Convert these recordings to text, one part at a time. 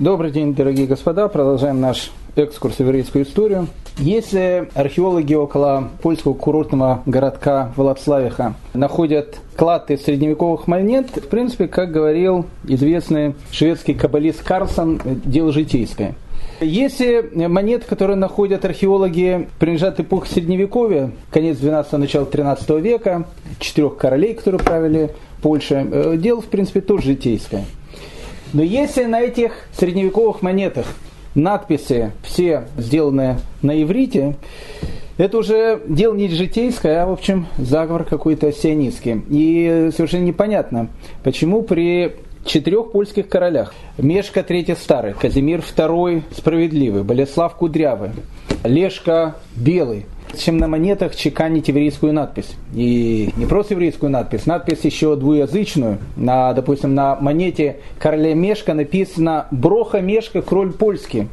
Добрый день, дорогие господа. Продолжаем наш экскурс в еврейскую историю. Если археологи около польского курортного городка Волоцлавиха находят клады средневековых монет, в принципе, как говорил известный шведский каббалист Карлсон, дело житейское. Если монеты, которые находят археологи, принадлежат эпохе Средневековья, конец 12 начало 13 века, четырех королей, которые правили Польшей, э, дело, в принципе, тоже житейское. Но если на этих средневековых монетах надписи все сделаны на иврите, это уже дело не житейское, а, в общем, заговор какой-то сионистский. И совершенно непонятно, почему при четырех польских королях, Мешка III Старый, Казимир II Справедливый, Болеслав Кудрявый, Лешка Белый – чем на монетах чеканить еврейскую надпись. И не просто еврейскую надпись, надпись еще двуязычную. На, допустим, на монете короля Мешка написано «Броха Мешка, кроль польский».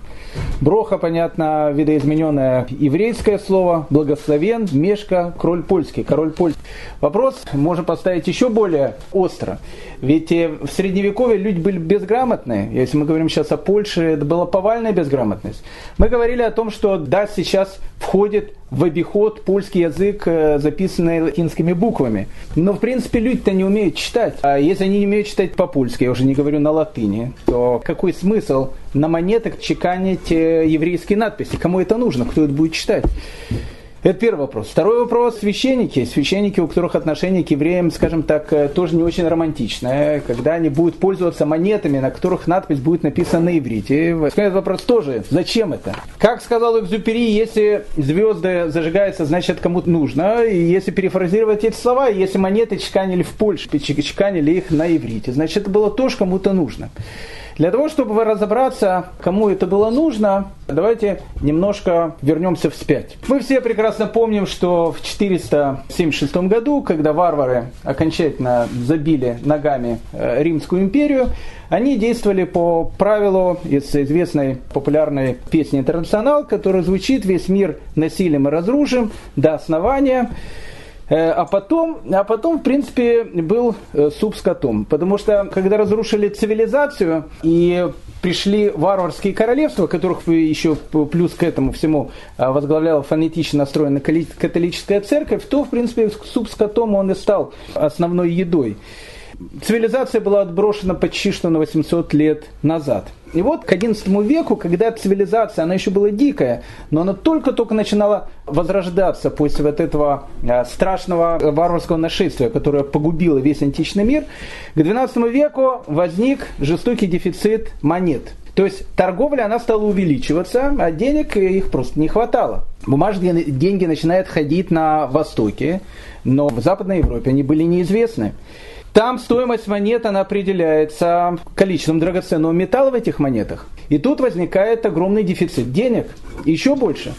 Броха, понятно, видоизмененное еврейское слово, благословен, Мешка, кроль польский, король польский. Вопрос можно поставить еще более остро. Ведь э, в средневековье люди были безграмотные. Если мы говорим сейчас о Польше, это была повальная безграмотность. Мы говорили о том, что да, сейчас входит в обиход польский язык, э, записанный латинскими буквами. Но, в принципе, люди-то не умеют читать. А если они не умеют читать по-польски, я уже не говорю на латыни, то какой смысл на монетах чеканить э, еврейские надписи? Кому это нужно? Кто это будет читать? Это первый вопрос. Второй вопрос – священники. Священники, у которых отношение к евреям, скажем так, э, тоже не очень романтичное. Когда они будут пользоваться монетами, на которых надпись будет написана на иврите. Этот вопрос тоже – зачем это? Как сказал Экзюпери, если звезды зажигаются, значит кому-то нужно. И если перефразировать эти слова, если монеты чеканили в Польше, чеканили их на иврите, значит это было тоже кому-то нужно. Для того, чтобы разобраться, кому это было нужно, давайте немножко вернемся вспять. Мы все прекрасно помним, что в 476 году, когда варвары окончательно забили ногами э, Римскую империю, они действовали по правилу из известной популярной песни «Интернационал», которая звучит «Весь мир насилием и разрушим до основания». Э, а потом, а потом, в принципе, был э, суп с котом. Потому что, когда разрушили цивилизацию и пришли варварские королевства, которых еще плюс к этому всему э, возглавляла фонетично настроенная католическая церковь, то, в принципе, суп с котом он и стал основной едой. Цивилизация была отброшена почти что на 800 лет назад. И вот к XI веку, когда цивилизация, она еще была дикая, но она только-только начинала возрождаться после вот этого э, страшного варварского нашествия, которое погубило весь античный мир, к XII веку возник жестокий дефицит монет. То есть торговля, она стала увеличиваться, а денег их просто не хватало. Бумажные деньги начинают ходить на Востоке, но в Западной Европе они были неизвестны. Там стоимость монет она определяется количеством драгоценного металла в этих монетах. И тут возникает огромный дефицит денег. Еще больше.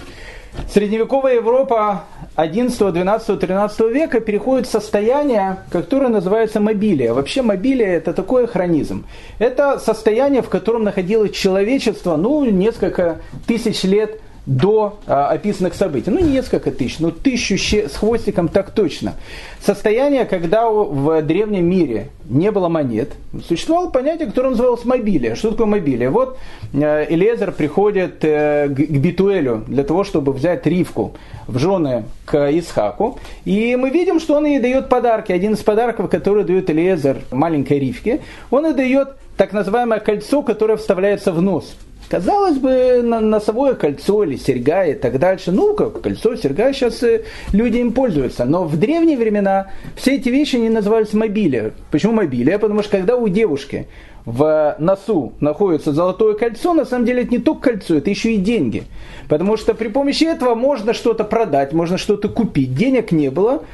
Средневековая Европа 11, 12, 13 века переходит в состояние, которое называется мобилия. Вообще мобилия это такой хронизм. Это состояние, в котором находилось человечество, ну, несколько тысяч лет до а, описанных событий. Ну, не несколько тысяч, но тысячу с хвостиком так точно. Состояние, когда в древнем мире не было монет, существовало понятие, которое называлось мобилия. Что такое мобилия? Вот э, Элезер приходит э, к Битуэлю для того, чтобы взять Ривку в жены к Исхаку. И мы видим, что он ей дает подарки. Один из подарков, который дает Элезер маленькой Ривке, он ей дает так называемое кольцо, которое вставляется в нос. Казалось бы, носовое кольцо или серьга и так дальше. Ну, как кольцо, серьга, сейчас э, люди им пользуются. Но в древние времена все эти вещи не назывались мобилия. Почему мобилия? Потому что когда у девушки в носу находится золотое кольцо, на самом деле это не только кольцо, это еще и деньги. Потому что при помощи этого можно что-то продать, можно что-то купить. Денег не было,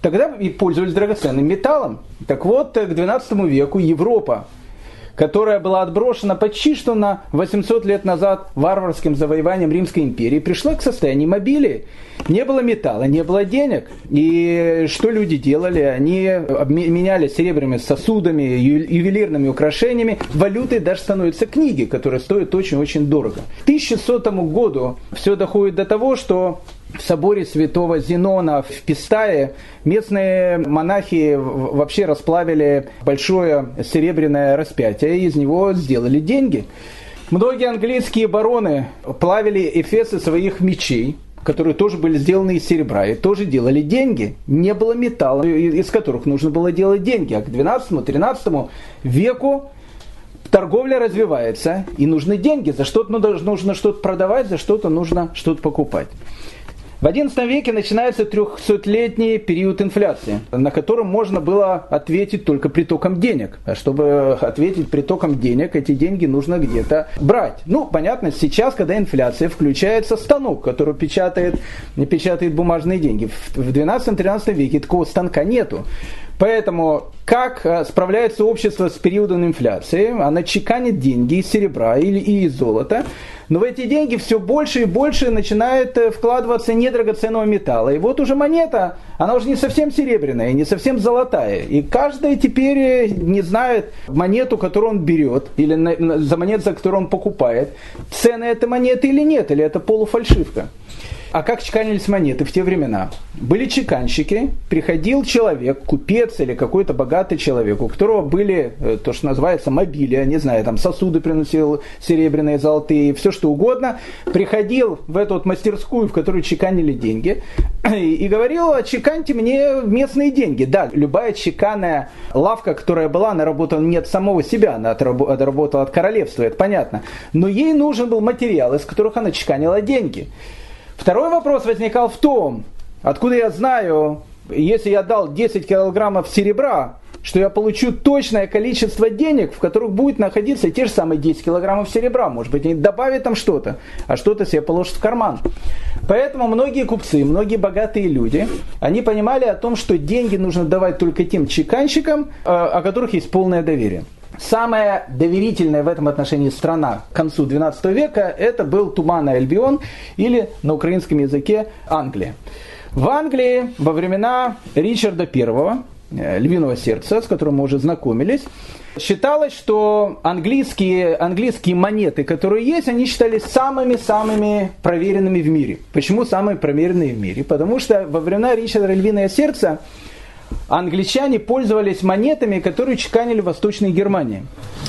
тогда и пользовались драгоценным металлом. Так вот, к 12 веку Европа которая была отброшена почти что на 800 лет назад варварским завоеванием Римской империи, пришла к состоянию мобилии. Не было металла, не было денег. И что люди делали? Они меняли серебряными сосудами, ювелирными украшениями. Валютой даже становятся книги, которые стоят очень-очень дорого. К 1100 году все доходит до того, что в соборе святого Зенона в Пистае местные монахи вообще расплавили большое серебряное распятие и из него сделали деньги. Многие английские бароны плавили эфесы своих мечей, которые тоже были сделаны из серебра, и тоже делали деньги. Не было металла, из которых нужно было делать деньги. А к 12-13 веку торговля развивается, и нужны деньги. За что-то нужно что-то продавать, за что-то нужно что-то покупать. В XI веке начинается трехсотлетний период инфляции, на котором можно было ответить только притоком денег. А чтобы ответить притоком денег, эти деньги нужно где-то брать. Ну, понятно, сейчас, когда инфляция, включается станок, который печатает, печатает бумажные деньги. В XII-XIII веке такого станка нету. Поэтому как э, справляется общество с периодом инфляции? Она чеканит деньги из серебра или из золота, но в эти деньги все больше и больше начинает э, вкладываться недрагоценного металла. И вот уже монета, она уже не совсем серебряная, не совсем золотая. И каждый теперь э, не знает монету, которую он берет, или за монету, за которую он покупает, цены этой монеты или нет, или это полуфальшивка. А как чеканились монеты в те времена? Были чеканщики, приходил человек, купец или какой-то богатый человек, у которого были э, то, что называется мобилия, не знаю, там сосуды приносил серебряные, золотые, все что угодно, приходил в эту вот мастерскую, в которую чеканили деньги, и, говорил, чеканьте мне местные деньги. Да, любая чеканная лавка, которая была, она работала не от самого себя, она отработала от королевства, это понятно. Но ей нужен был материал, из которых она чеканила деньги. Второй вопрос возникал в том, откуда я знаю, если я дал 10 килограммов серебра, что я получу точное количество денег, в которых будет находиться те же самые 10 килограммов серебра. Может быть, они добавят там что-то, а что-то себе положат в карман. Поэтому многие купцы, многие богатые люди, они понимали о том, что деньги нужно давать только тем чеканщикам, э, о которых есть полное доверие. Самая доверительная в этом отношении страна к концу XII века это был Туман Альбион или на украинском языке Англия. В Англии во времена Ричарда I, э, Львиного сердца, с которым мы уже знакомились, считалось, что английские, английские монеты, которые есть, они считались самыми-самыми проверенными в мире. Почему самые проверенные в мире? Потому что во времена Ричарда Львиного сердца англичане пользовались монетами, которые чеканили в Восточной Германии.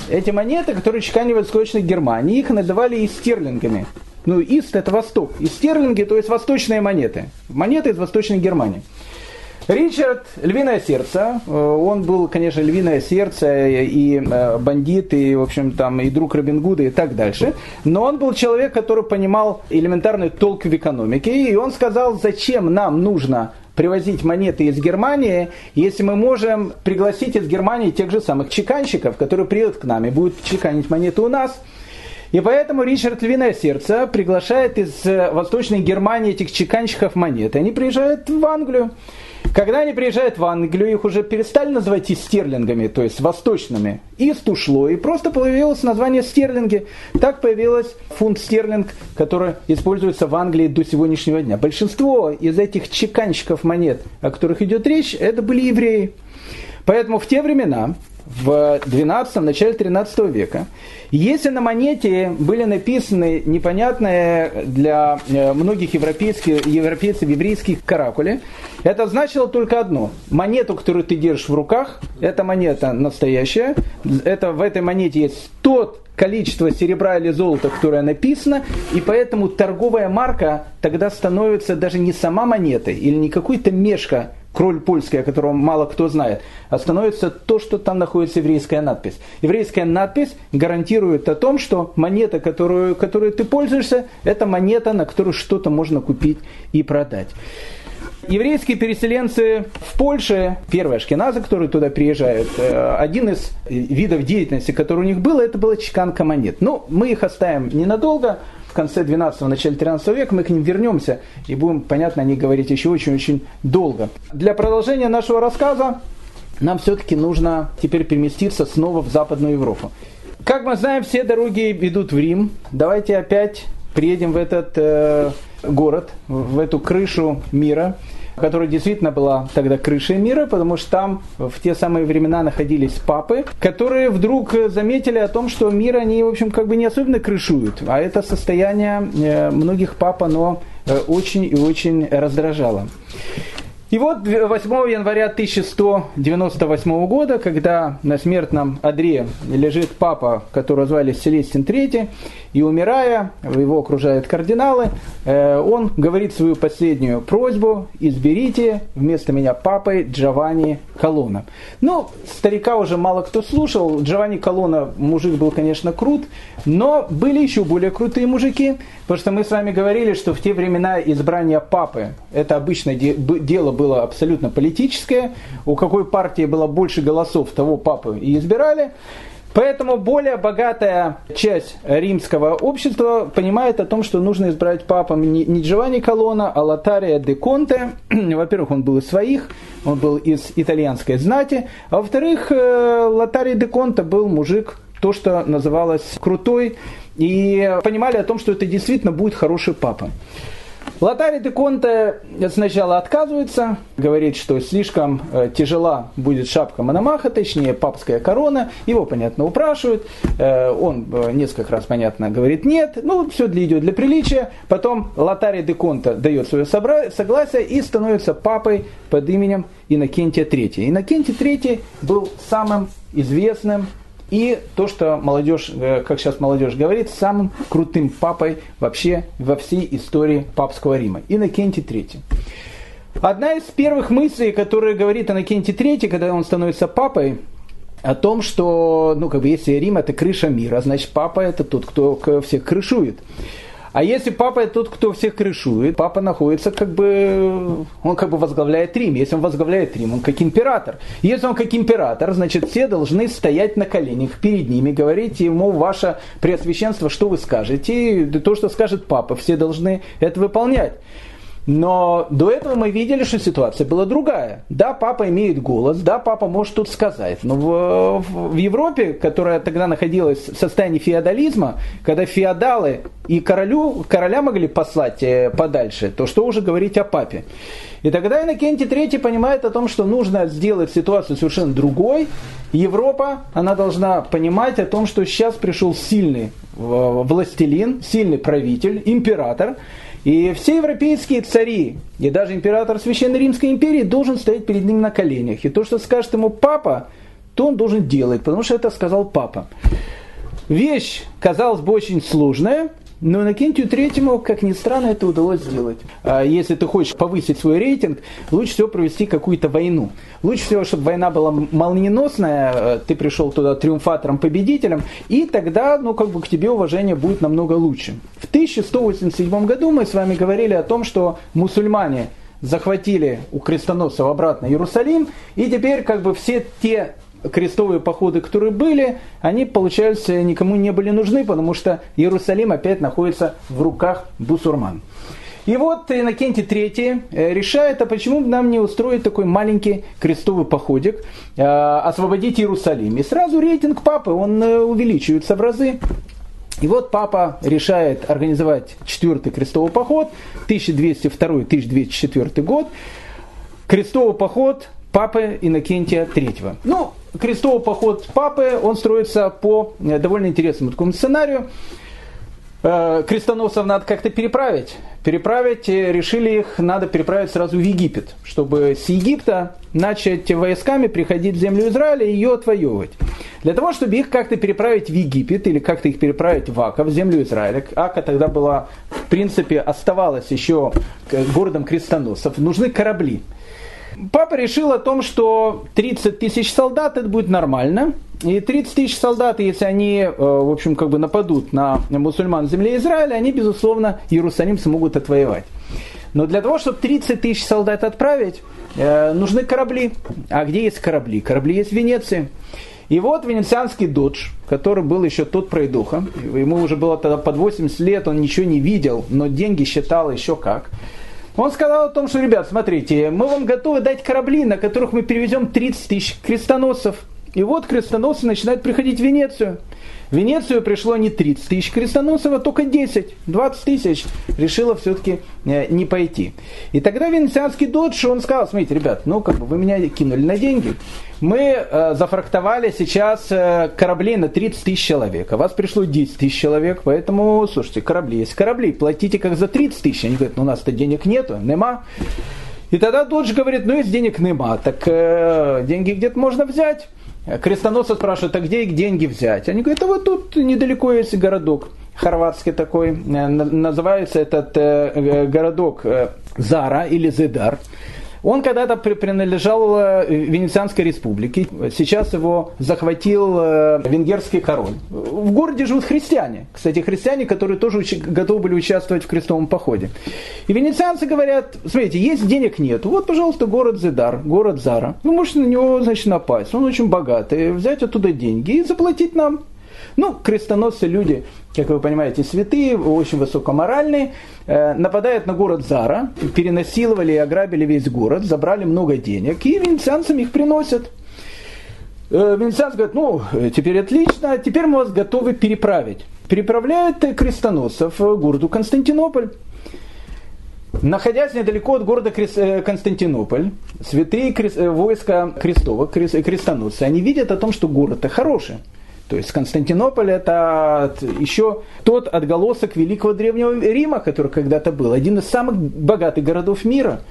Эти монеты, которые чеканили в Восточной Германии, их называли и стерлингами. Ну, ист это Восток. И стерлинги, то есть восточные монеты. Монеты из Восточной Германии. Ричард «Львиное сердце», э, он был, конечно, «Львиное сердце» и э, бандит, и, в общем, там, и друг Робин Гуда и так дальше. Но он был человек, который понимал элементарный толк в экономике, и он сказал, зачем нам нужно привозить монеты из Германии, если мы можем пригласить из Германии тех же самых чеканщиков, которые приедут к нам и будут чеканить монеты у нас. И поэтому Ричард Львиное Сердце приглашает из Восточной Германии этих чеканщиков монет. Они приезжают в Англию. Когда они приезжают в Англию, их уже перестали называть и стерлингами, то есть восточными. Ист ушло, и просто появилось название стерлинги. Так появилось фунт стерлинг, который используется в Англии до сегодняшнего дня. Большинство из этих чеканщиков монет, о которых идет речь, это были евреи. Поэтому в те времена в 12 начале 13 века. Если на монете были написаны непонятные для э, многих европейских, европейцев еврейские каракули, это значило только одно. Монету, которую ты держишь в руках, эта монета настоящая, это, в этой монете есть тот количество серебра или золота, которое написано, и поэтому торговая марка тогда становится даже не сама монетой или не какой-то мешка, кроль польский, о котором мало кто знает, а становится то, что там находится еврейская надпись. Еврейская надпись гарантирует о том, что монета, которую, которую ты пользуешься, это монета, на которую что-то можно купить и продать. Еврейские переселенцы в Польше, первые ашкеназы, которые туда приезжают, э, один из видов деятельности, который у них был, это была чеканка монет. Но мы их оставим ненадолго, в конце 12-го, начале 13 века, мы к ним вернемся и будем, понятно, о них говорить еще очень-очень долго. Для продолжения нашего рассказа нам все-таки нужно теперь переместиться снова в Западную Европу. Как мы знаем, все дороги ведут в Рим. Давайте опять приедем в этот э, город, в эту крышу мира которая действительно была тогда крышей мира, потому что там в те самые времена находились папы, которые вдруг заметили о том, что мир они, в общем, как бы не особенно крышуют, а это состояние э, многих пап, оно э, очень и очень раздражало. И вот 8 января 1198 года, когда на смертном одре лежит папа, которого звали Селестин III, и умирая, его окружают кардиналы, э, он говорит свою последнюю просьбу «Изберите вместо меня папой Джованни Колона». Ну, старика уже мало кто слушал, Джованни Колона мужик был, конечно, крут, но были еще более крутые мужики, потому что мы с вами говорили, что в те времена избрание папы, это обычное дело было абсолютно политическое, у какой партии было больше голосов, того папы и избирали. Поэтому более богатая часть римского общества понимает о том, что нужно избрать папом не Джованни Колона, а Лотария де Конте. Во-первых, он был из своих, он был из итальянской знати. А во-вторых, э, Лотарий де Конте был мужик, то, что называлось крутой, и понимали о том, что это действительно будет хороший папа. Лотари де Конте сначала отказывается, говорит, что слишком э, тяжела будет шапка Мономаха, точнее папская корона. Его, понятно, упрашивают. Э, он э, несколько раз, понятно, говорит нет. Ну, все для, идет для приличия. Потом Лотари де Конте дает свое согласие и становится папой под именем Иннокентия III. Иннокентий III был самым известным и то, что молодежь, э, как сейчас молодежь говорит, самым крутым папой вообще во всей истории папского Рима. Иннокентий III. Одна из первых мыслей, которые говорит Иннокентий III, когда он становится папой, о том, что, ну, как бы, если Рим это крыша мира, значит, папа это тот, кто всех крышует. А если папа это тот, кто всех крышует, папа находится как бы, он как бы возглавляет Рим. Если он возглавляет Рим, он как император. Если он как император, значит все должны стоять на коленях перед ними, говорить ему, ваше преосвященство, что вы скажете. И то, что скажет папа, все должны это выполнять. Но до этого мы видели, что ситуация была другая. Да, папа имеет голос, да, папа может тут сказать. Но в, в Европе, которая тогда находилась в состоянии феодализма, когда феодалы и королю, короля могли послать э, подальше, то что уже говорить о папе? И тогда Иннокентий III понимает о том, что нужно сделать ситуацию совершенно другой. Европа, она должна понимать о том, что сейчас пришел сильный властелин, сильный правитель, император, и все европейские цари, и даже император Священной Римской империи должен стоять перед ним на коленях. И то, что скажет ему папа, то он должен делать, потому что это сказал папа. Вещь, казалось бы, очень сложная, но Иннокентию Третьему, как ни странно, это удалось сделать. А если ты хочешь повысить свой рейтинг, лучше всего провести какую-то войну. Лучше всего, чтобы война была молниеносная, э, ты пришел туда триумфатором-победителем, и тогда, ну, как бы к тебе уважение будет намного лучше. В 1187 году мы с вами говорили о том, что мусульмане захватили у крестоносцев обратно Иерусалим, и теперь как бы все те крестовые походы, которые были, они, получается, никому не были нужны, потому что Иерусалим опять находится в руках бусурман. И вот Иннокентий III э, решает, а почему бы нам не устроить такой маленький крестовый походик, э, освободить Иерусалим. И сразу рейтинг папы, он э, увеличивается в разы. И вот папа решает организовать четвертый крестовый поход, 1202-1204 год. Крестовый поход папы Иннокентия III. Ну, крестовый поход папы, он строится по э, довольно интересному такому сценарию. Э, крестоносцев надо как-то переправить. Переправить, э, решили их, надо переправить сразу в Египет, чтобы с Египта начать войсками приходить в землю Израиля и ее отвоевывать. Для того, чтобы их как-то переправить в Египет или как-то их переправить в Ака, в землю Израиля, Ака тогда была, в принципе, оставалась еще городом крестоносцев, нужны корабли. Папа решил о том, что 30 тысяч солдат это будет нормально. И 30 тысяч солдат, если они, э, в общем, как бы нападут на мусульман в земле Израиля, они, безусловно, Иерусалим смогут отвоевать. Но для того, чтобы 30 тысяч солдат отправить, э, нужны корабли. А где есть корабли? Корабли есть в Венеции. И вот венецианский додж, который был еще тот пройдуха, ему уже было тогда под 80 лет, он ничего не видел, но деньги считал еще как – он сказал о том, что, ребят, смотрите, мы вам готовы дать корабли, на которых мы перевезем 30 тысяч крестоносцев. И вот крестоносцы начинают приходить в Венецию. Венецию пришло не 30 тысяч крестоносцев, а только 10, 20 тысяч. Решила все-таки э, не пойти. И тогда венецианский додж, он сказал, смотрите, ребят, ну как бы вы меня кинули на деньги. Мы э, зафрактовали сейчас э, корабли на 30 тысяч человек, а вас пришло 10 тысяч человек, поэтому, слушайте, корабли есть корабли, платите как за 30 тысяч. Они говорят, ну у нас-то денег нету, нема. И тогда Додж говорит, ну, из денег нема, так э, деньги где-то можно взять. Крестоносцы спрашивают, а где их деньги взять? Они говорят, а вот тут недалеко есть городок хорватский такой, э, называется этот э, э, городок Зара или Зедар. Он когда-то принадлежал э, Венецианской республике. Сейчас его захватил э, венгерский король. В городе живут христиане. Кстати, христиане, которые тоже готовы были участвовать в крестовом походе. И венецианцы говорят, смотрите, есть денег нет. Вот, пожалуйста, город Зедар, город Зара. Вы можете на него, значит, напасть. Он очень богатый. Взять оттуда деньги и заплатить нам. Ну, крестоносцы люди, как вы понимаете, святые, очень высокоморальные, э, нападают на город Зара, перенасиловали и ограбили весь город, забрали много денег, и венецианцам их приносят. Э, венецианцы говорят, ну, теперь отлично, теперь мы вас готовы переправить. Переправляют крестоносцев в городу Константинополь. Находясь недалеко от города э, Константинополь, святые войска крестовых, крестоносцы, они видят о том, что город-то хороший. То есть Константинополь это еще тот отголосок великого древнего Рима, который когда-то был, один из самых богатых городов мира.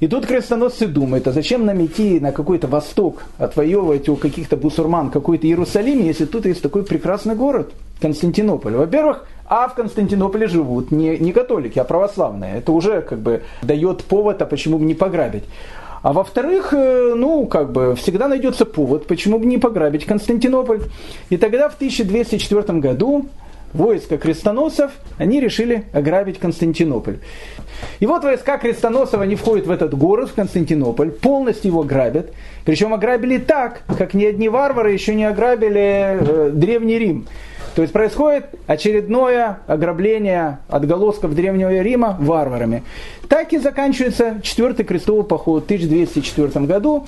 И тут крестоносцы думают, а зачем нам идти на какой-то восток, отвоевывать у каких-то бусурман какой-то Иерусалим, если тут есть такой прекрасный город, Константинополь. Во-первых, а в Константинополе живут не, не католики, а православные. Это уже как бы дает повод, а почему бы не пограбить. А во-вторых, э, ну, как бы, всегда найдется повод, почему бы не пограбить Константинополь. И тогда в 1204 году войска крестоносцев, они решили ограбить Константинополь. И вот войска крестоносцев, они входят в этот город, в Константинополь, полностью его грабят. Причем ограбили так, как ни одни варвары еще не ограбили э, Древний Рим. То есть происходит очередное ограбление отголосков Древнего Рима варварами. Так и заканчивается четвертый крестовый поход в 1204 году.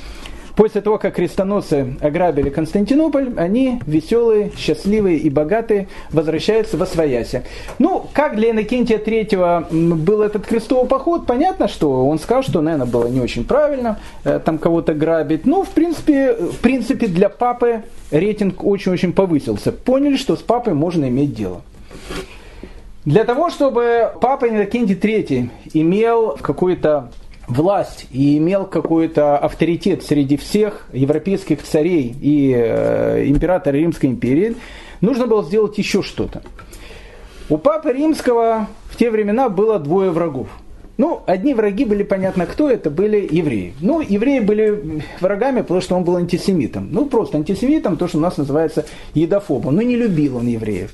После того, как крестоносцы ограбили Константинополь, они веселые, счастливые и богатые возвращаются во Свояси. Ну, как для Иннокентия III был этот крестовый поход, понятно, что он сказал, что, наверное, было не очень правильно э, там кого-то грабить. Но, в принципе, в принципе, для папы рейтинг очень-очень повысился. Поняли, что с папой можно иметь дело. Для того, чтобы папа Иннокентий III имел какой-то власть и имел какой-то авторитет среди всех европейских царей и э, императора Римской империи, нужно было сделать еще что-то. У папы римского в те времена было двое врагов. Ну, одни враги были понятно кто, это были евреи. Ну, евреи были врагами, потому что он был антисемитом. Ну, просто антисемитом, то, что у нас называется едофобом. Ну, не любил он евреев.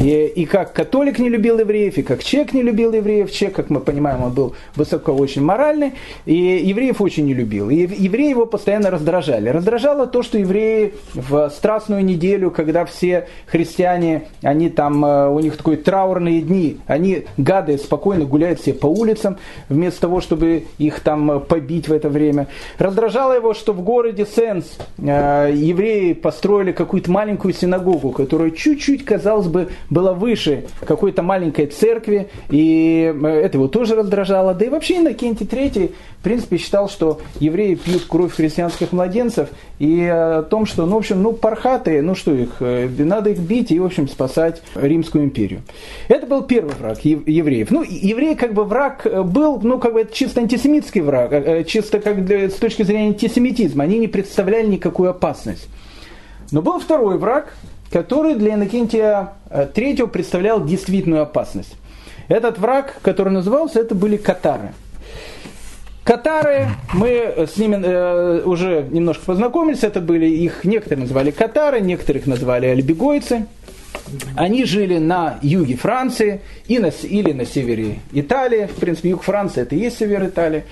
И, и как католик не любил евреев, и как чек не любил евреев. Чек, как мы понимаем, он был высоко очень моральный, и евреев очень не любил. И евреи его постоянно раздражали. Раздражало то, что евреи в страстную неделю, когда все христиане, они там, э, у них такие траурные дни, они, гады, спокойно гуляют все по улицам, вместо того, чтобы их там побить в это время. Раздражало его, что в городе Сенс э, евреи построили какую-то маленькую синагогу, которая чуть-чуть, казалось бы, была выше какой-то маленькой церкви, и э, это его тоже раздражало. Да и вообще Иннокентий III, в принципе, считал, что евреи пьют кровь христианских младенцев, и о том, что, ну, в общем, ну, пархатые, ну, что их, э, надо их бить и, в общем, спасать Римскую империю. Это был первый враг евреев. Ну, еврей, как бы, враг э, был, ну, как бы, чисто антисемитский враг, чисто как для, с точки зрения антисемитизма. Они не представляли никакую опасность. Но был второй враг, который для Иннокентия III э, представлял действительную опасность. Этот враг, который назывался, это были катары. Катары, мы с ними э, уже немножко познакомились, это были их, некоторые называли катары, некоторых назвали альбегойцы. Они жили на юге Франции и на, или на севере Италии. В принципе, юг Франции это и есть север Италии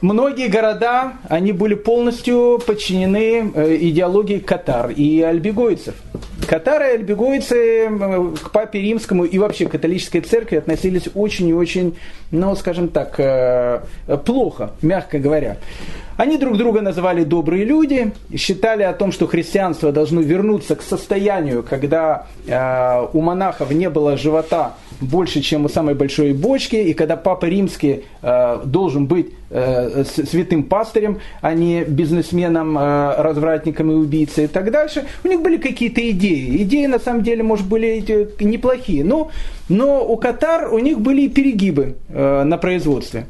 многие города, они были полностью подчинены э, идеологии катар и альбегойцев. Катары и альбегойцы к папе римскому и вообще к католической церкви относились очень и очень, ну, скажем так, э, плохо, мягко говоря. Они друг друга называли добрые люди, считали о том, что христианство должно вернуться к состоянию, когда э, у монахов не было живота больше, чем у самой большой бочки, и когда папа римский э, должен быть э, святым пастырем, а не бизнесменом, э, развратником и убийцей и так дальше, у них были какие-то идеи. Идеи, на самом деле, может, были неплохие, но, но у катар у них были и перегибы э, на производстве.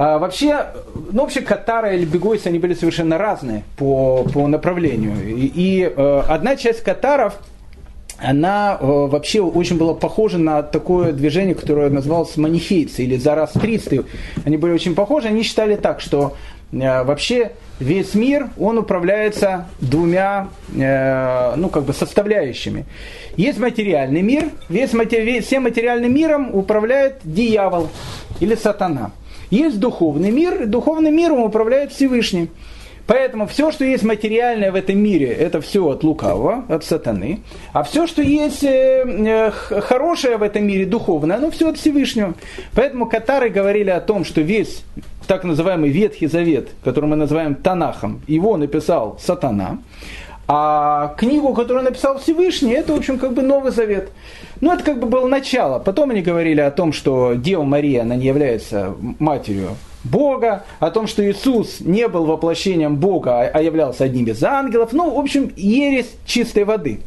А, вообще, ну, вообще катары и альбегойцы, они были совершенно разные по, по направлению. И, и э, одна часть катаров, она э, вообще очень была похожа на такое движение, которое называлось манихейцы или зарастристы. Они были очень похожи. Они считали так, что э, вообще весь мир, он управляется двумя, э, ну, как бы составляющими. Есть материальный мир, весь матери... всем материальным миром управляет дьявол или сатана. Есть духовный мир, и духовным миром управляет Всевышний. Поэтому все, что есть материальное в этом мире, это все от лукавого, от сатаны. А все, что есть э, э, хорошее в этом мире, духовное, оно все от Всевышнего. Поэтому катары говорили о том, что весь так называемый Ветхий Завет, который мы называем Танахом, его написал сатана. А книгу, которую написал Всевышний, это, в общем, как бы Новый Завет. Ну, это как бы было начало. Потом они говорили о том, что Дева Мария, она не является матерью Бога, о том, что Иисус не был воплощением Бога, а являлся одним из ангелов. Ну, в общем, ересь чистой воды.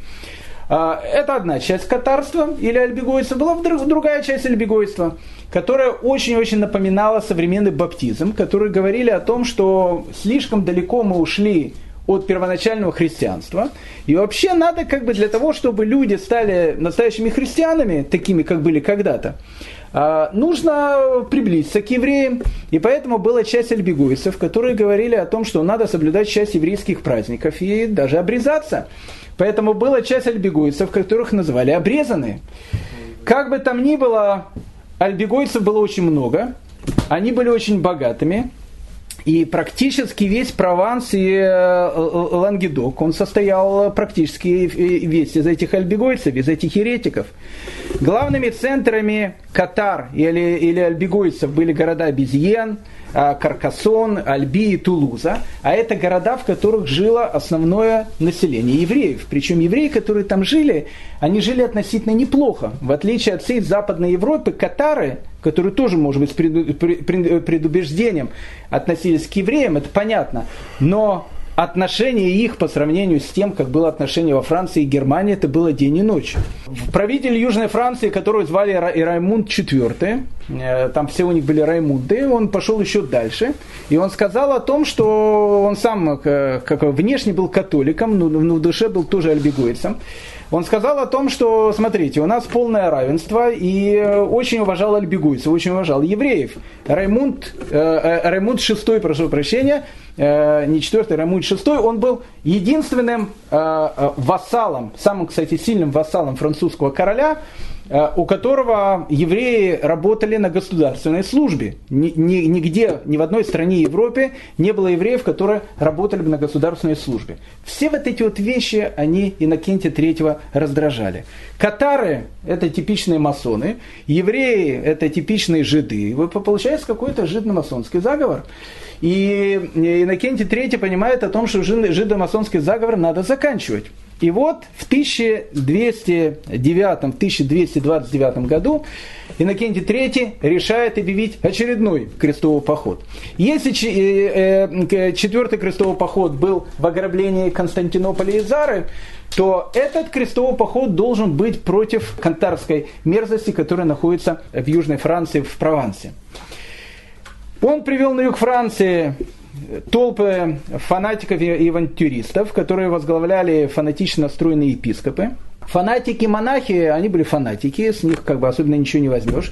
А, это одна часть катарства или альбегойства. Была другая часть альбегойства, которая очень-очень напоминала современный баптизм, которые говорили о том, что слишком далеко мы ушли от первоначального христианства. И вообще надо как бы для того, чтобы люди стали настоящими христианами, такими, как были когда-то, а, нужно приблизиться к евреям. И поэтому была часть альбегуйцев, которые говорили о том, что надо соблюдать часть еврейских праздников и даже обрезаться. Поэтому была часть альбегуйцев, которых называли обрезанные. Как бы там ни было, альбегойцев было очень много. Они были очень богатыми. И практически весь Прованс и э, э, Лангедок, он состоял практически весь из этих альбегойцев, из этих еретиков. Главными центрами Катар или, или альбегойцев были города Безьен, Каркасон, Альби и Тулуза. А это города, в которых жило основное население евреев. Причем евреи, которые там жили, они жили относительно неплохо. В отличие от всей Западной Европы, катары, которые тоже, может быть, с предубеждением относились к евреям, это понятно. Но отношение их по сравнению с тем, как было отношение во Франции и Германии, это было день и ночь. Правитель Южной Франции, которого звали Раймунд IV, э, там все у них были Раймунды, он пошел еще дальше, и он сказал о том, что он сам э, как внешне был католиком, но в душе был тоже альбегойцем. Он сказал о том, что, смотрите, у нас полное равенство, и э, очень уважал альбегуйцев, очень уважал евреев. Раймунд, э, Раймунд VI, прошу прощения, не четвертый, Рамуд шестой, он был единственным э, э, вассалом, самым, кстати, сильным вассалом французского короля, у которого евреи работали на государственной службе. Нигде, ни в одной стране Европы не было евреев, которые работали бы на государственной службе. Все вот эти вот вещи, они Иннокентия третьего раздражали. Катары – это типичные масоны, евреи – это типичные жиды. Вы получается какой-то жидно-масонский заговор. И Иннокентий III понимает о том, что жидомасонский заговор надо заканчивать. И вот в 1209-1229 году Иннокентий III решает объявить очередной крестовый поход. Если э, э, четвертый крестовый поход был в ограблении Константинополя и Зары, то этот крестовый поход должен быть против кантарской мерзости, которая находится в Южной Франции, в Провансе. Он привел на юг Франции толпы фанатиков и авантюристов, которые возглавляли фанатично настроенные епископы. Фанатики-монахи, они были фанатики, с них как бы особенно ничего не возьмешь.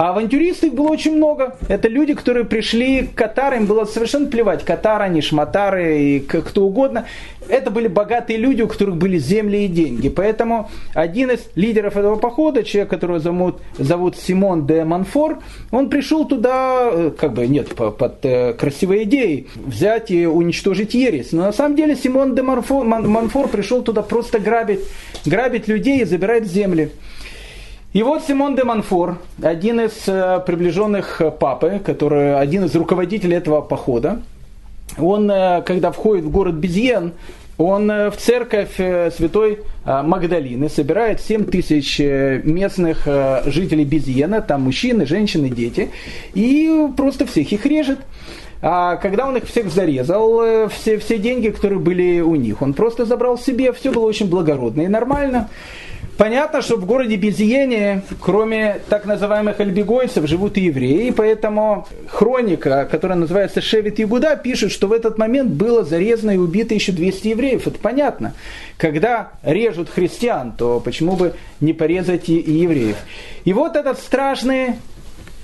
А авантюристов было очень много. Это люди, которые пришли к Катару, им было совершенно плевать, Катар они, шматары и кто угодно. Это были богатые люди, у которых были земли и деньги. Поэтому один из лидеров этого похода, человек, которого зовут, зовут Симон де Манфор, он пришел туда, э, как бы, нет, под, под э, красивой идеей, взять и уничтожить ересь. Но на самом деле Симон де Манфор, Манфор пришел туда просто грабить, грабить людей и забирать земли. И вот Симон де Монфор, один из э, приближенных папы, который один из руководителей этого похода, он, э, когда входит в город Безьен, он э, в церковь святой Магдалины собирает 7 тысяч местных жителей Безьена, там мужчины, женщины, дети, и просто всех их режет. А когда он их всех зарезал, все, все деньги, которые были у них, он просто забрал себе, все было очень благородно и нормально. Понятно, что в городе Безиене, кроме так называемых альбегойцев, живут и евреи, поэтому хроника, которая называется «Шевит Игуда», пишет, что в этот момент было зарезано и убито еще 200 евреев. Это понятно. Когда режут христиан, то почему бы не порезать и евреев? И вот этот страшный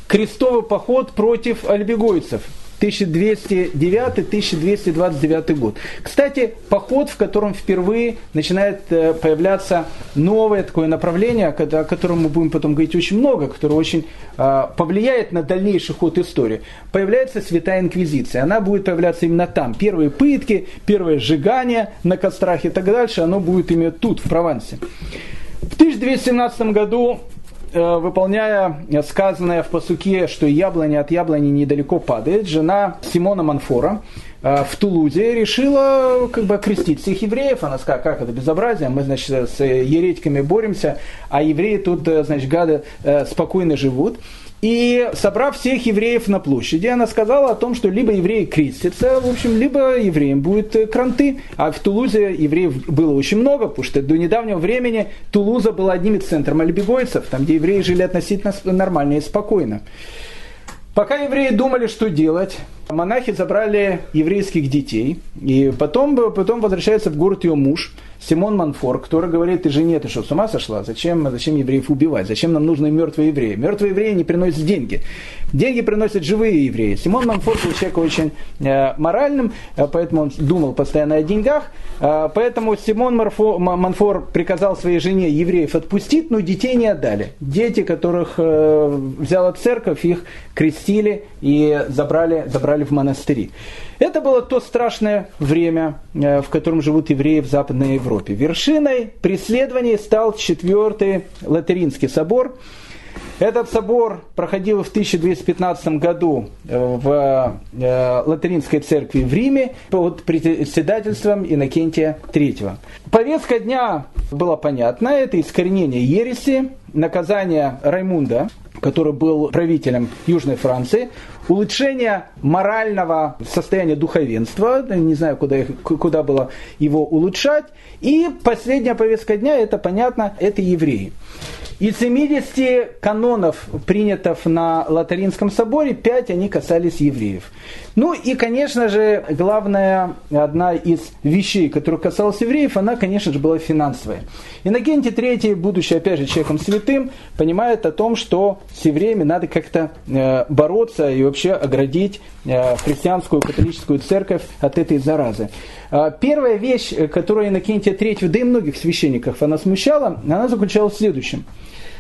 крестовый поход против альбегойцев – 1209-1229 год. Кстати, поход, в котором впервые начинает э, появляться новое такое направление, о котором мы будем потом говорить очень много, которое очень а, повлияет на дальнейший ход истории. Появляется Святая Инквизиция. Она будет появляться именно там. Первые пытки, первое сжигание на кострах и так дальше, оно будет именно тут, в Провансе. В 1217 году Э, выполняя сказанное в посуке, что яблоня от яблони недалеко падает, жена Симона Манфора э, в Тулузе решила как бы окрестить всех евреев. Она сказала, как это безобразие, мы, значит, с еретиками боремся, а евреи тут, э, значит, гады спокойно живут. И собрав всех евреев на площади, она сказала о том, что либо евреи крестятся, в общем, либо евреям будет э, кранты. А в Тулузе евреев было очень много, потому что до недавнего времени Тулуза была одним из центров альбегойцев, там, где евреи жили относительно нормально и спокойно. Пока евреи думали, что делать, монахи забрали еврейских детей, и потом, потом возвращается в город ее муж – Симон Манфор, который говорит, ты жене, ты что, с ума сошла? Зачем, зачем евреев убивать? Зачем нам нужны мертвые евреи? Мертвые евреи не приносят деньги. Деньги приносят живые евреи. Симон Манфор был человек очень э, моральным, э, поэтому он думал постоянно о деньгах. Э, поэтому Симон Марфо, Манфор приказал своей жене евреев отпустить, но детей не отдали. Дети, которых э, взяла церковь, их крестили и забрали, забрали в монастыри. Это было то страшное время, э, в котором живут евреи в Западной Европе. Вершиной преследований стал Четвертый Латеринский собор. Этот собор проходил в 1215 году э, в э, Латеринской церкви в Риме под председательством Иннокентия III. Повестка дня была понятна. Это искоренение ереси, наказание Раймунда, который был правителем Южной Франции, улучшение морального состояния духовенства, не знаю, куда, куда было его улучшать, и последняя повестка дня, это понятно, это евреи. Из 70 канонов, принятых на Латаринском соборе, 5 они касались евреев. Ну и, конечно же, главная, одна из вещей, которая касалась евреев, она, конечно же, была финансовая. Иннокентий III, будучи, опять же, человеком святым, понимает о том, что с евреями надо как-то э, бороться и вообще оградить э, христианскую католическую церковь от этой заразы. Э, первая вещь, которая Иннокентия III, да и многих священников она смущала, она заключалась в следующем –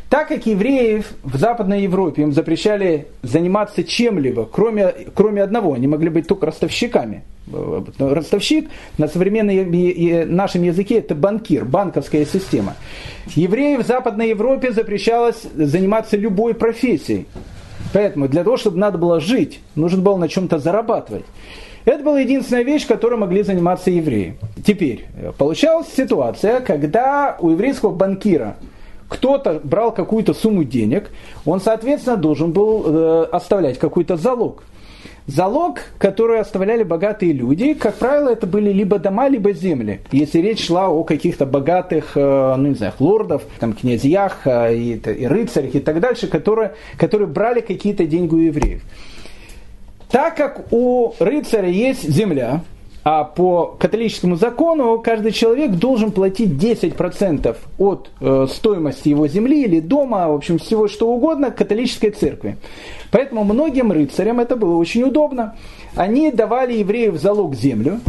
так как евреев в Западной Европе им запрещали заниматься чем-либо, кроме, кроме одного, они могли быть только ростовщиками. Ростовщик на современном нашем языке это банкир, банковская система. Евреев в Западной Европе запрещалось заниматься любой профессией. Поэтому для того, чтобы надо было жить, нужно было на чем-то зарабатывать. Это была единственная вещь, которой могли заниматься евреи. Теперь, получалась ситуация, когда у еврейского банкира кто-то брал какую-то сумму денег, он, соответственно, должен был э, оставлять какой-то залог. Залог, который оставляли богатые люди, как правило, это были либо дома, либо земли. Если речь шла о каких-то богатых, э, ну не знаю, лордов, там, князьях э, и, и рыцарях и так дальше, которые, которые брали какие-то деньги у евреев. Так как у рыцаря есть земля, а по католическому закону каждый человек должен платить 10% от э, стоимости его земли или дома, в общем, всего что угодно католической церкви. Поэтому многим рыцарям это было очень удобно. Они давали евреев в залог землю,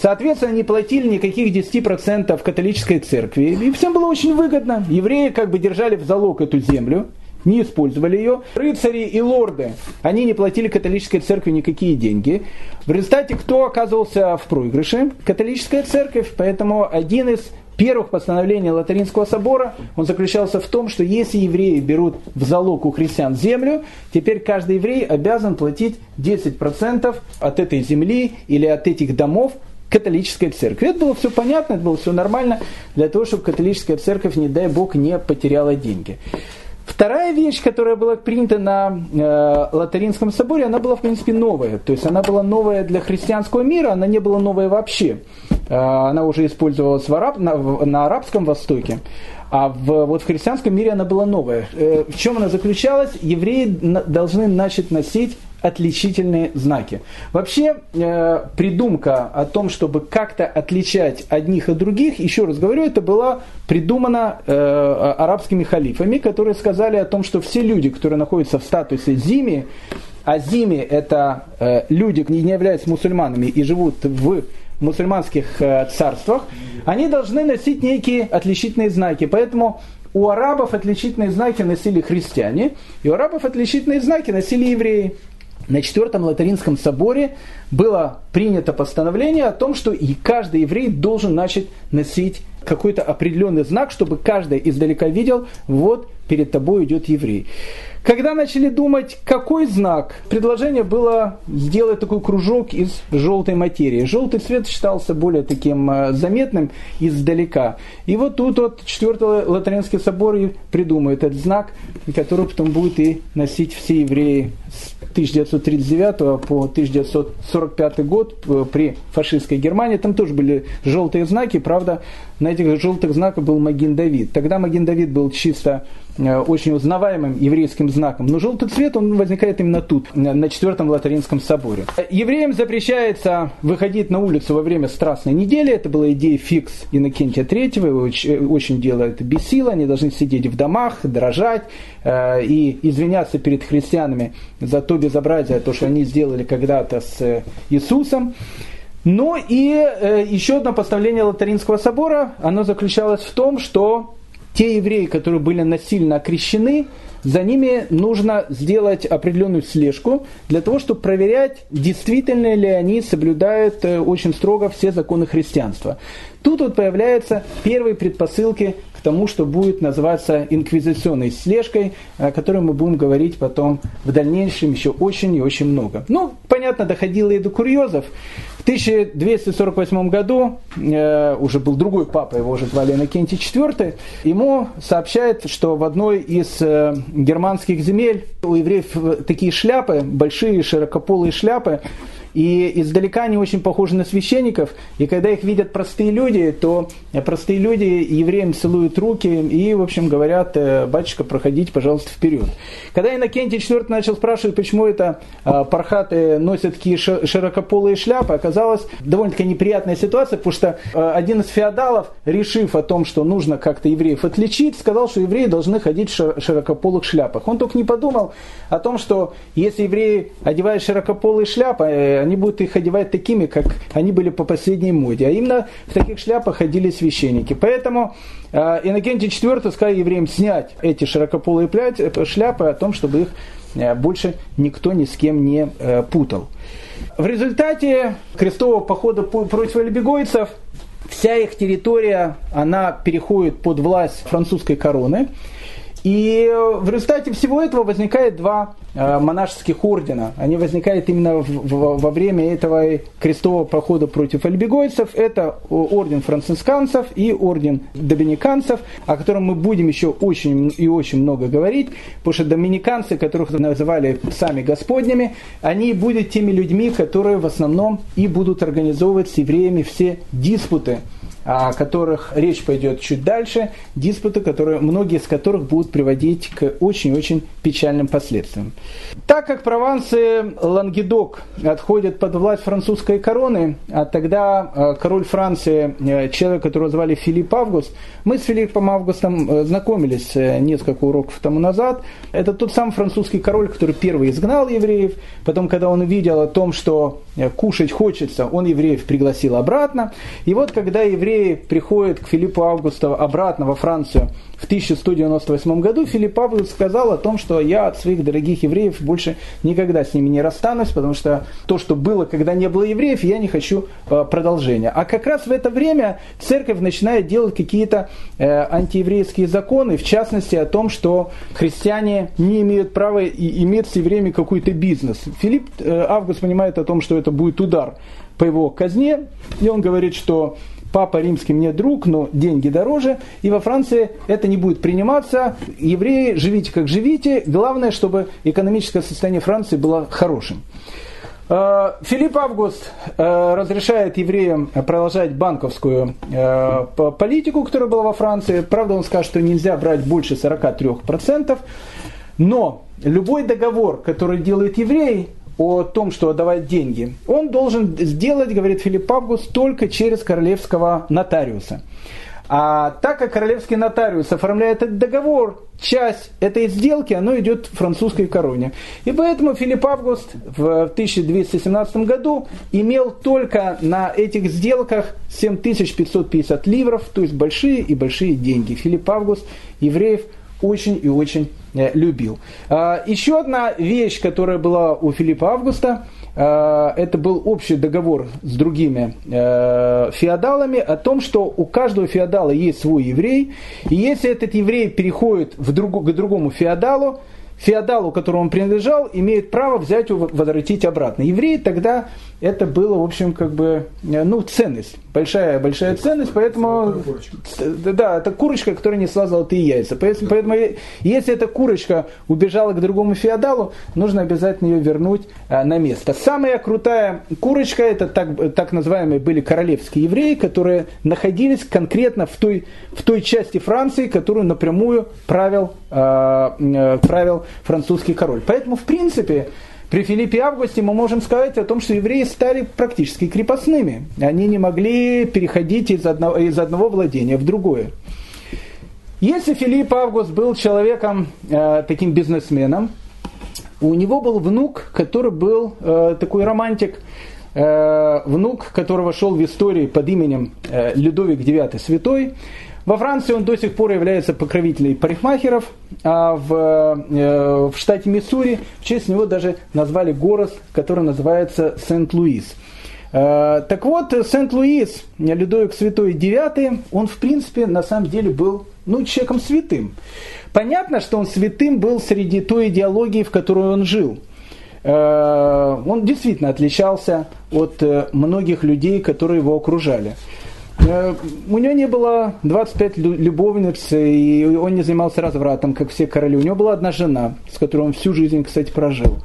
Соответственно, не платили никаких 10% католической церкви. И всем было очень выгодно. Евреи как бы держали в залог эту землю не использовали ее. Рыцари и лорды, они не платили католической церкви никакие деньги. В результате кто оказывался в проигрыше? Католическая церковь. Поэтому один из первых постановлений Латаринского собора, он заключался в том, что если евреи берут в залог у христиан землю, теперь каждый еврей обязан платить 10% от этой земли или от этих домов католической церкви. Это было все понятно, это было все нормально, для того, чтобы католическая церковь, не дай бог, не потеряла деньги. Вторая вещь, которая была принята на э, Латаринском соборе, она была, в принципе, новая. То есть она была новая для христианского мира, она не была новая вообще. она уже использовалась в араб, на, на Арабском Востоке. А в, вот в христианском мире она была новая. В чем она заключалась? Евреи должны начать носить отличительные знаки. Вообще, э, придумка о том, чтобы как-то отличать одних от других, еще раз говорю, это была придумана э, арабскими халифами, которые сказали о том, что все люди, которые находятся в статусе зими, а зими это э, люди, не являются мусульманами и живут в мусульманских э, царствах, они должны носить некие отличительные знаки. Поэтому у арабов отличительные знаки носили христиане, и у арабов отличительные знаки носили евреи на Четвертом Латаринском соборе было принято постановление о том, что и каждый еврей должен начать носить какой-то определенный знак, чтобы каждый издалека видел, вот перед тобой идет еврей. Когда начали думать, какой знак, предложение было сделать такой кружок из желтой материи. Желтый цвет считался более таким э, заметным издалека. И вот тут вот Четвертый Латаринский собор и придумает этот знак, который потом будут и носить все евреи с 1939 по 1945 год э, при фашистской Германии. Там тоже были желтые знаки, правда, на этих желтых знаках был Магин Давид. Тогда Магин Давид был чисто очень узнаваемым еврейским знаком. Но желтый цвет, он возникает именно тут, на Четвертом Латаринском соборе. Евреям запрещается выходить на улицу во время Страстной недели. Это была идея фикс Иннокентия Третьего. Очень делает бесило. Они должны сидеть в домах, дрожать э, и извиняться перед христианами за то безобразие, то, что они сделали когда-то с э, Иисусом. Но и э, еще одно поставление Латаринского собора, оно заключалось в том, что те евреи, которые были насильно окрещены, за ними нужно сделать определенную слежку для того, чтобы проверять, действительно ли они соблюдают э, очень строго все законы христианства. Тут вот появляются первые предпосылки к тому, что будет называться инквизиционной слежкой, о которой мы будем говорить потом в дальнейшем еще очень и очень много. Ну, понятно, доходило и до курьезов. В 1248 году э, уже был другой папа, его уже звали Иннокентий IV, ему сообщает, что в одной из э, германских земель у евреев такие шляпы, большие широкополые шляпы, и издалека они очень похожи на священников, и когда их видят простые люди, то простые люди евреям целуют руки и, в общем, говорят, «Э, батюшка, проходите, пожалуйста, вперед. Когда Иннокентий IV начал спрашивать, почему это э, пархаты носят такие широкополые шляпы, оказалось довольно-таки неприятная ситуация, потому что э, один из феодалов, решив о том, что нужно как-то евреев отличить, сказал, что евреи должны ходить в широкополых шляпах. Он только не подумал о том, что если евреи одевают широкополые шляпы, они будут их одевать такими, как они были по последней моде. А именно в таких шляпах ходили священники. Поэтому э, Иннокентий IV сказал евреям снять эти широкополые э, шляпы о том, чтобы их э, больше никто ни с кем не э, путал. В результате крестового похода против альбегойцев вся их территория, она переходит под власть французской короны. И в результате всего этого возникает два э, монашеских ордена. Они возникают именно во время этого крестового похода против альбегойцев. Это орден францисканцев и орден доминиканцев, о котором мы будем еще очень и очень много говорить, потому что доминиканцы, которых называли сами господнями, они будут теми людьми, которые в основном и будут организовывать с евреями все диспуты о которых речь пойдет чуть дальше, диспуты, которые, многие из которых будут приводить к очень-очень печальным последствиям. Так как провансы Лангедок отходят под власть французской короны, а тогда э, король Франции, э, человек, которого звали Филипп Август, мы с Филиппом Августом э, знакомились несколько уроков тому назад. Это тот самый французский король, который первый изгнал евреев, потом, когда он увидел о том, что кушать хочется, он евреев пригласил обратно. И вот когда евреи евреи приходят к Филиппу Августу обратно во Францию в 1198 году, Филипп Август сказал о том, что я от своих дорогих евреев больше никогда с ними не расстанусь, потому что то, что было, когда не было евреев, я не хочу э, продолжения. А как раз в это время церковь начинает делать какие-то э, антиеврейские законы, в частности о том, что христиане не имеют права иметь с евреями какой-то бизнес. Филипп э, Август понимает о том, что это будет удар по его казне, и он говорит, что папа римский мне друг, но деньги дороже, и во Франции это не будет приниматься. Евреи, живите как живите, главное, чтобы экономическое состояние Франции было хорошим. Э, Филипп Август э, разрешает евреям продолжать банковскую э, политику, которая была во Франции. Правда, он скажет, что нельзя брать больше 43%. Но любой договор, который делает еврей о том, что отдавать деньги, он должен сделать, говорит Филипп Август, только через королевского нотариуса. А так как королевский нотариус оформляет этот договор, часть этой сделки, оно идет французской короне. И поэтому Филипп Август в 1217 году имел только на этих сделках 7550 ливров, то есть большие и большие деньги. Филипп Август евреев очень и очень э, любил. А, еще одна вещь, которая была у Филиппа Августа – Э, это был общий договор с другими э, феодалами о том, что у каждого феодала есть свой еврей, и если этот еврей переходит в друг, к другому феодалу, феодалу, которому он принадлежал, имеет право взять его, возвратить обратно. Евреи тогда это было, в общем, как бы, э, ну, ценность, большая, большая ценность, поэтому, да, это курочка, которая несла золотые яйца. Поэтому, поэтому, если эта курочка убежала к другому феодалу, нужно обязательно ее вернуть а, на место. Самая крутая курочка, это так, так называемые были королевские евреи, которые находились конкретно в той, в той части Франции, которую напрямую правил, а, правил французский король. Поэтому, в принципе, при Филиппе Августе мы можем сказать о том, что евреи стали практически крепостными. Они не могли переходить из одного, из одного владения в другое. Если Филипп Август был человеком, э, таким бизнесменом, у него был внук, который был э, такой романтик, э, внук, который вошел в историю под именем э, Людовик IX Святой, во Франции он до сих пор является покровителем парикмахеров, а в, э, в штате Миссури в честь него даже назвали город, который называется Сент-Луис. Э, так вот, Сент-Луис, Людовик Святой IX, он в принципе на самом деле был ну, человеком святым. Понятно, что он святым был среди той идеологии, в которой он жил. Э, он действительно отличался от многих людей, которые его окружали. Э, у него не было 25 любовниц, и он не занимался развратом, как все короли. У него была одна жена, с которой он всю жизнь, кстати, прожил.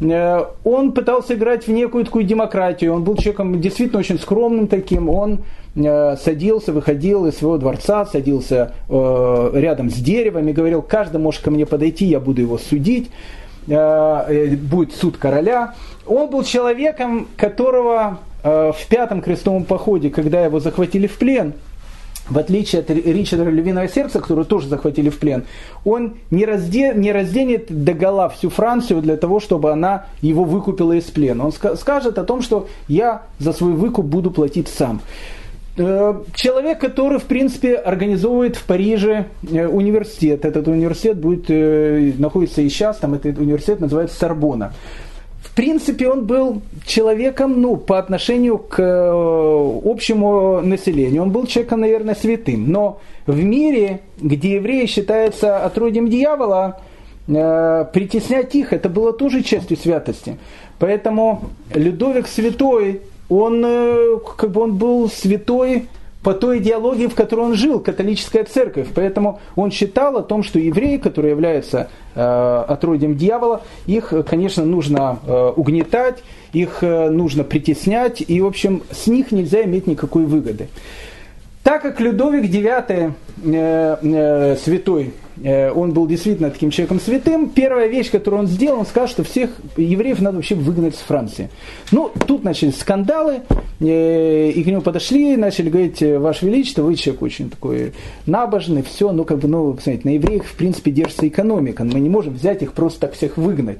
Э, он пытался играть в некую такую демократию. Он был человеком действительно очень скромным таким. Он э, садился, выходил из своего дворца, садился рядом с деревом и говорил, каждый может ко мне подойти, я буду его судить. Будет суд короля. Он был человеком, которого в пятом крестовом походе, когда его захватили в плен, в отличие от Ричарда Львиного Сердца, которого тоже захватили в плен, он не, разде, не разденет догола всю Францию для того, чтобы она его выкупила из плена. Он скажет о том, что я за свой выкуп буду платить сам. Э, человек, который, в принципе, организовывает в Париже э, университет. Этот университет будет, находится и сейчас, там этот университет называется Сорбона принципе, он был человеком, ну, по отношению к э, общему населению, он был человеком, наверное, святым. Но в мире, где евреи считаются отродьем дьявола, э, притеснять их, это было тоже частью святости. Поэтому Людовик Святой, он, э, как бы он был святой по той идеологии, в которой он жил, католическая церковь. Поэтому он считал о том, что евреи, которые являются э, отродьем дьявола, их, конечно, нужно э, угнетать, их э, нужно притеснять, и, в общем, с них нельзя иметь никакой выгоды. Так как Людовик IX, э, э, святой, он был действительно таким человеком святым, первая вещь, которую он сделал, он сказал, что всех евреев надо вообще выгнать с Франции. Ну, тут начались скандалы, э, и к нему подошли, начали говорить, «Э, Ваше Величество, вы человек очень такой набожный, все, ну, как бы, ну, посмотрите, на евреях, в принципе, держится экономика, мы не можем взять их просто так всех выгнать.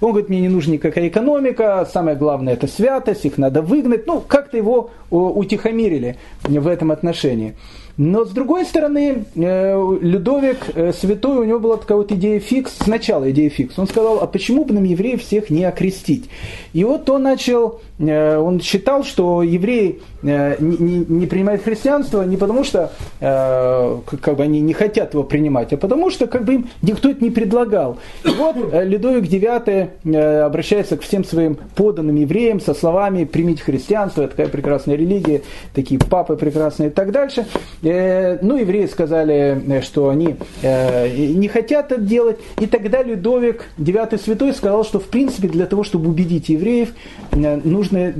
Он говорит, мне не нужна никакая экономика, самое главное это святость, их надо выгнать. Ну, как-то его утихомирили в этом отношении. Но с другой стороны, э, Людовик э, Святой, у него была такая вот идея фикс, сначала идея фикс. Он сказал, а почему бы нам евреев всех не окрестить? И вот он начал, э, он считал, что евреи не, принимают христианство не потому, что как бы они не хотят его принимать, а потому что как бы им никто это не предлагал. И вот Людовик IX обращается к всем своим поданным евреям со словами «примите христианство, это такая прекрасная религия, такие папы прекрасные» и так дальше. Э, ну, евреи сказали, э, что они э, не хотят это делать. И тогда Людовик, девятый святой, сказал, что в принципе для того, чтобы убедить евреев, нужно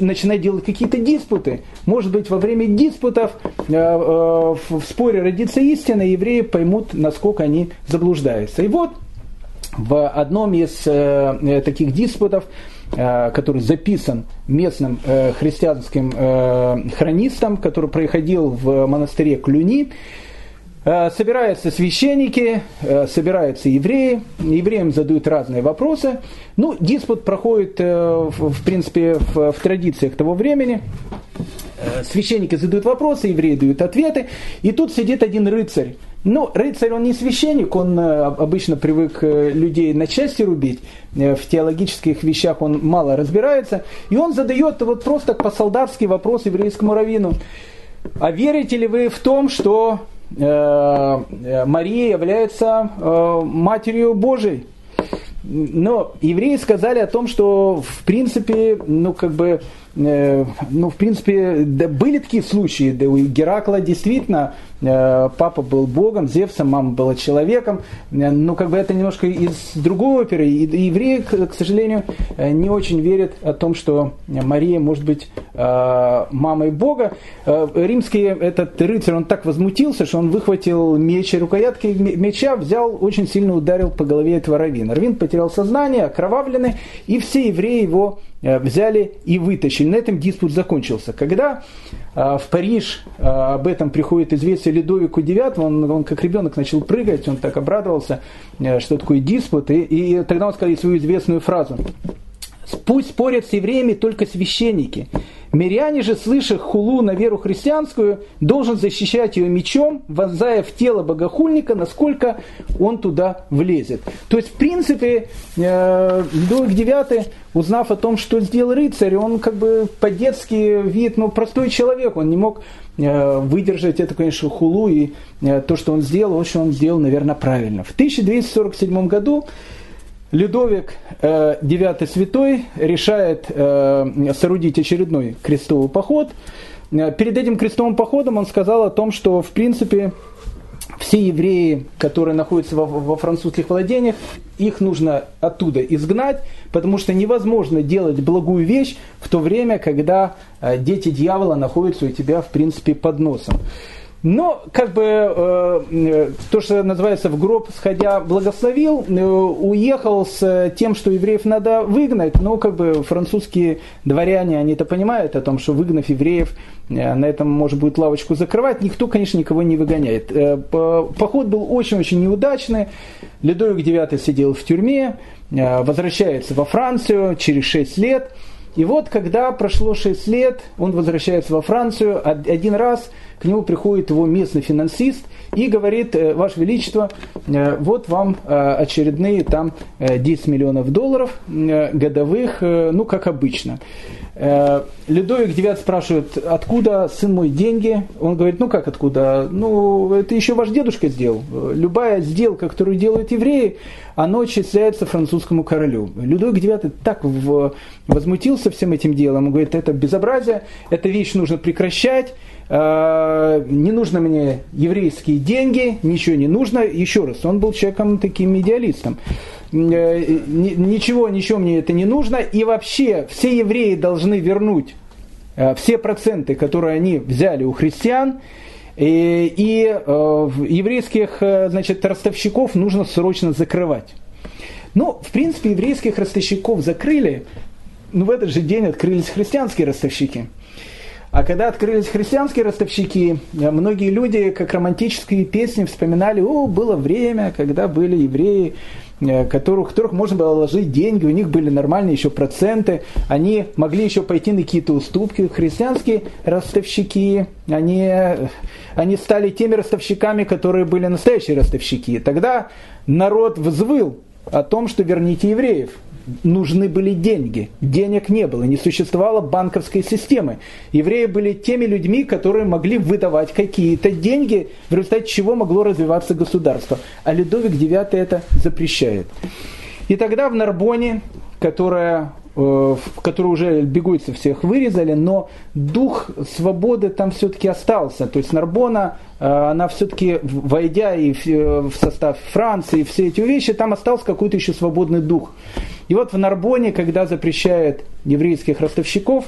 начинать делать какие-то диспуты. Может быть, во время диспутов в споре родится истина, и евреи поймут, насколько они заблуждаются. И вот в одном из таких диспутов который записан местным э, христианским э, хронистом, который проходил в монастыре Клюни. Собираются священники, собираются евреи, евреям задают разные вопросы. Ну, диспут проходит, в принципе, в традициях того времени. Священники задают вопросы, евреи дают ответы. И тут сидит один рыцарь, ну, рыцарь, он не священник, он э, обычно привык э, людей на части рубить, э, в теологических вещах он мало разбирается, и он задает вот просто по-солдатски вопрос еврейскому раввину. А верите ли вы в том, что Мария является Матерью Божией? Но евреи сказали о том, что в принципе, ну как бы ну, в принципе, да, были такие случаи, да у Геракла действительно э, папа был богом, Зевсом, мама была человеком, э, но как бы это немножко из другой оперы, и евреи, к сожалению, не очень верят о том, что Мария может быть мамой бога. Римский этот рыцарь, он так возмутился, что он выхватил меч и рукоятки меча, взял, очень сильно ударил по голове этого раввина. Раввин потерял сознание, окровавленный, и все евреи его Э, взяли и вытащили. На этом диспут закончился. Когда э, в Париж э, об этом приходит известие Ледовику IX, он, он как ребенок начал прыгать, он так обрадовался, что такое диспут, и, и тогда он сказал свою известную фразу. Пусть спорят с евреями только священники. Миряне же, слыша хулу на веру христианскую, должен защищать ее мечом, вонзая в тело богохульника, насколько он туда влезет. То есть, в принципе, э, Людовик IX, узнав о том, что сделал рыцарь, он как бы по-детски вид, ну, простой человек, он не мог э, выдержать это, конечно, хулу, и э, то, что он сделал, очень он сделал, наверное, правильно. В 1247 году Людовик э, Святой решает э, соорудить очередной крестовый поход. Э, перед этим крестовым походом он сказал о том, что в принципе все евреи, которые находятся во, во французских владениях, их нужно оттуда изгнать, потому что невозможно делать благую вещь в то время, когда дети дьявола находятся у тебя в принципе под носом. Но, как бы, э, э, то, что называется, в гроб сходя благословил, э, уехал с тем, что евреев надо выгнать, но, как бы, французские дворяне, они это понимают, о том, что выгнав евреев, на этом может будет лавочку закрывать, никто, конечно, никого не выгоняет. Поход был очень-очень неудачный, Ледовик IX сидел в тюрьме, возвращается во Францию через 6 лет, и вот, когда прошло 6 лет, он возвращается во Францию, один раз к нему приходит его местный финансист и говорит, «Э, Ваше Величество, э, вот вам э, очередные там 10 миллионов долларов годовых, ну, как обычно. Людовик IX спрашивает, откуда, сын мой, деньги? Он говорит, ну как откуда? Ну, это еще ваш дедушка сделал. Любая сделка, которую делают евреи, она отчисляется французскому королю. Людовик IX так возмутился всем этим делом. Он говорит, это безобразие, эта вещь нужно прекращать. Э, не нужно мне еврейские деньги, ничего не нужно. Еще раз, он был человеком таким идеалистом. Э, ничего, ничего мне это не нужно. И вообще все евреи должны вернуть э, все проценты, которые они взяли у христиан. И, и еврейских значит, ростовщиков нужно срочно закрывать. Ну, в принципе, еврейских ростовщиков закрыли, но в этот же день открылись христианские ростовщики. А когда открылись христианские ростовщики, э, многие люди, как романтические песни, вспоминали, о, было время, когда были евреи, э, которых, которых можно было ложить деньги, у них были нормальные еще проценты, они могли еще пойти на какие-то уступки. Христианские ростовщики, они, они стали теми ростовщиками, которые были настоящие ростовщики. Тогда народ взвыл о том, что верните евреев нужны были деньги. Денег не было, не существовало банковской системы. Евреи были теми людьми, которые могли выдавать какие-то деньги, в результате чего могло развиваться государство. А Людовик IX это запрещает. И тогда в Нарбоне, которая в который уже бегуйцев всех вырезали, но дух свободы там все-таки остался. То есть Нарбона, она все-таки, войдя и в состав Франции, все эти вещи, там остался какой-то еще свободный дух. И вот в Нарбоне, когда запрещают еврейских ростовщиков,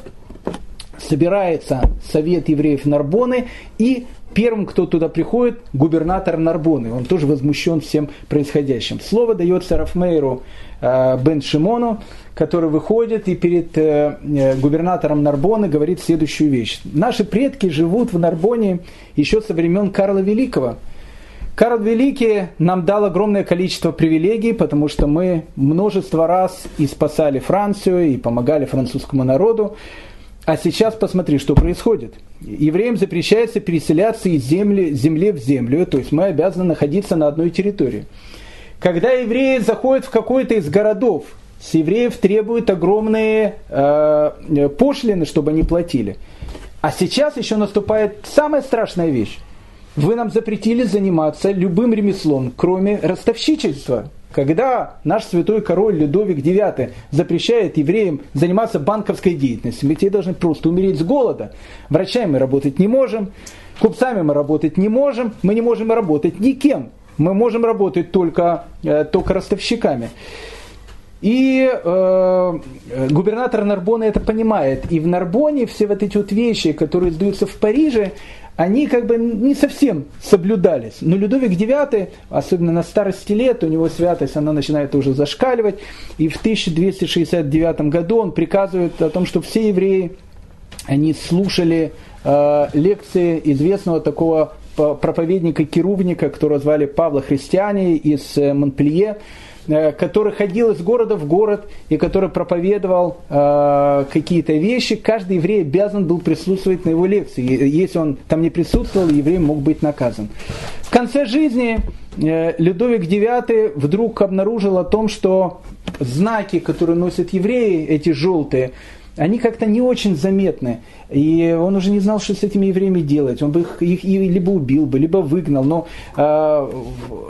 собирается совет евреев Нарбоны, и первым, кто туда приходит, губернатор Нарбоны. Он тоже возмущен всем происходящим. Слово дается Рафмейру э, Бен Шимону, который выходит и перед э, э, губернатором Нарбоны говорит следующую вещь. Наши предки живут в Нарбоне еще со времен Карла Великого. Карл Великий нам дал огромное количество привилегий, потому что мы множество раз и спасали Францию, и помогали французскому народу. А сейчас посмотри, что происходит. Евреям запрещается переселяться из земли, земли в землю, то есть мы обязаны находиться на одной территории. Когда евреи заходят в какой-то из городов, с евреев требуют огромные э, пошлины, чтобы они платили. А сейчас еще наступает самая страшная вещь. Вы нам запретили заниматься любым ремеслом, кроме ростовщичества. Когда наш святой король Людовик IX запрещает евреям заниматься банковской деятельностью, мы те должны просто умереть с голода. Врачами мы работать не можем, купцами мы работать не можем, мы не можем работать никем. Мы можем работать только, э, только ростовщиками. И э, губернатор Нарбона это понимает. И в Нарбоне все вот эти вот вещи, которые сдаются в Париже, они как бы не совсем соблюдались. Но Людовик IX, особенно на старости лет, у него святость, она начинает уже зашкаливать. И в 1269 году он приказывает о том, что все евреи, они слушали э, лекции известного такого проповедника Керувника, которого звали Павла Христиане из э, Монпелье, Э, который ходил из города в город и который проповедовал э, какие-то вещи, каждый еврей обязан был присутствовать на его лекции. Если он там не присутствовал, еврей мог быть наказан. В конце жизни э, Людовик IX вдруг обнаружил о том, что знаки, которые носят евреи, эти желтые, они как-то не очень заметны. И он уже не знал, что с этими евреями делать. Он бы их, их либо убил бы, либо выгнал. Но э,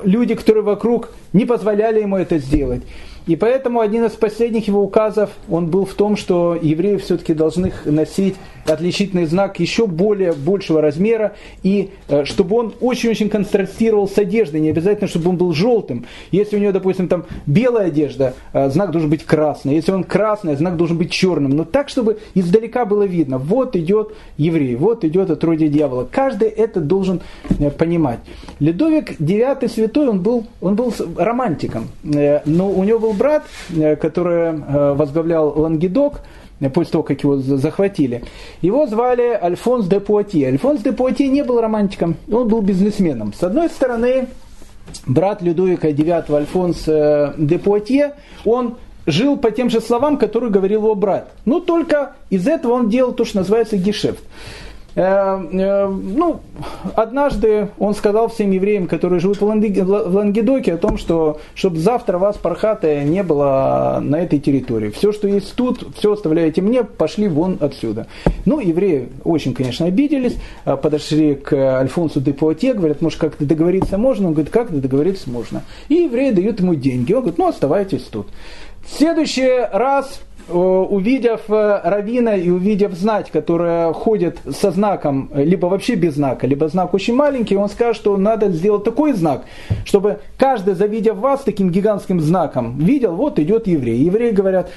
люди, которые вокруг, не позволяли ему это сделать. И поэтому один из последних его указов, он был в том, что евреи все-таки должны носить отличительный знак еще более большего размера, и э, чтобы он очень-очень контрастировал с одеждой, не обязательно, чтобы он был желтым. Если у него, допустим, там белая одежда, э, знак должен быть красный. Если он красный, знак должен быть черным. Но так, чтобы издалека было видно, вот идет еврей, вот идет отродье дьявола. Каждый это должен э, понимать. Ледовик IX святой, он был, он был романтиком, но у него был брат, который возглавлял Лангедок, после того, как его захватили. Его звали Альфонс де Пуатье. Альфонс де Пуатье не был романтиком, он был бизнесменом. С одной стороны, брат Людовика IX Альфонс э, де Пуатье, он жил по тем же словам, которые говорил его брат. Но только из этого он делал то, что называется гешефт. Э, э, ну, однажды он сказал всем евреям, которые живут в Лангедоке, о том, что чтобы завтра вас, пархатая, не было на этой территории. Все, что есть тут, все оставляете мне, пошли вон отсюда. Ну, евреи очень, конечно, обиделись, э, подошли к Альфонсу де Пуате, говорят, может, как-то договориться можно? Он говорит, как договориться можно? И евреи дают ему деньги. Он говорит, ну, оставайтесь тут. В следующий раз увидев э, равина и увидев знать, которая ходит со знаком, либо вообще без знака, либо знак очень маленький, он скажет, что надо сделать такой знак, чтобы каждый, завидев вас таким гигантским знаком, видел, вот идет еврей. Евреи говорят,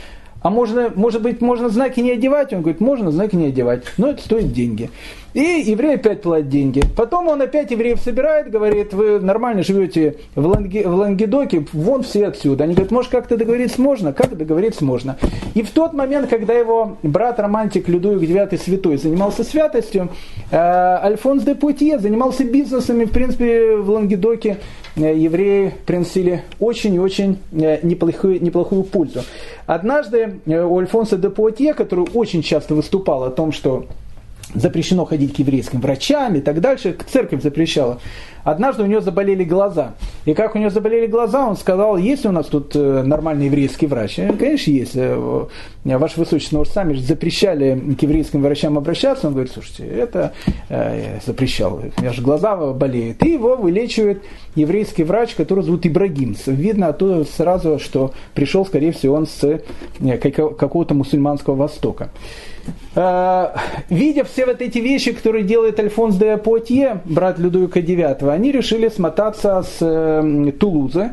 а можно, может быть, можно знаки не одевать? Он говорит, можно знаки не одевать, но это стоит деньги. И еврей опять платит деньги. Потом он опять евреев собирает, говорит, вы нормально живете в, Ланги, в Лангедоке, вон все отсюда. Они говорят, может как-то договориться можно? Как договориться можно? И в тот момент, когда его брат-романтик Людовик IX Святой занимался святостью, э, Альфонс де Путье занимался бизнесами, в принципе, в Лангедоке евреи приносили очень и очень э, неплохую, неплохую пользу. Однажды у Альфонса де Пуатье, который очень часто выступал о том, что запрещено ходить к еврейским врачам и так дальше, церковь запрещала. Однажды у него заболели глаза. И как у него заболели глаза, он сказал, есть у нас тут э, нормальный еврейский врач? Конечно, есть. Э, ваше Высочество, вы сами запрещали к еврейским врачам обращаться. Он говорит, слушайте, это э, запрещал. У меня же глаза болеют. И его вылечивает еврейский врач, который зовут Ибрагим. Видно оттуда сразу, что пришел, скорее всего, он с э, какого-то мусульманского востока. Э, видя все вот эти вещи, которые делает Альфонс де Пуатье, брат Людовика IX, они решили смотаться с э, Тулузы.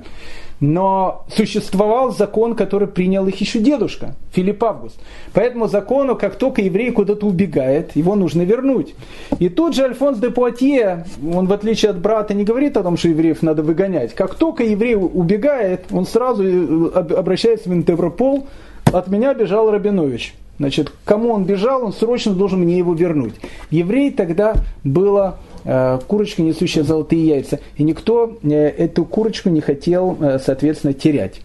Но существовал закон, который принял их еще дедушка, Филипп Август. По этому закону, как только еврей куда-то убегает, его нужно вернуть. И тут же Альфонс де Пуатье, он в отличие от брата не говорит о том, что евреев надо выгонять. Как только еврей убегает, он сразу э, обращается в Интерпол, от меня бежал Рабинович. Значит, кому он бежал, он срочно должен мне его вернуть. Еврей тогда была э, курочка, несущая золотые яйца. И никто э, эту курочку не хотел, э, соответственно, терять.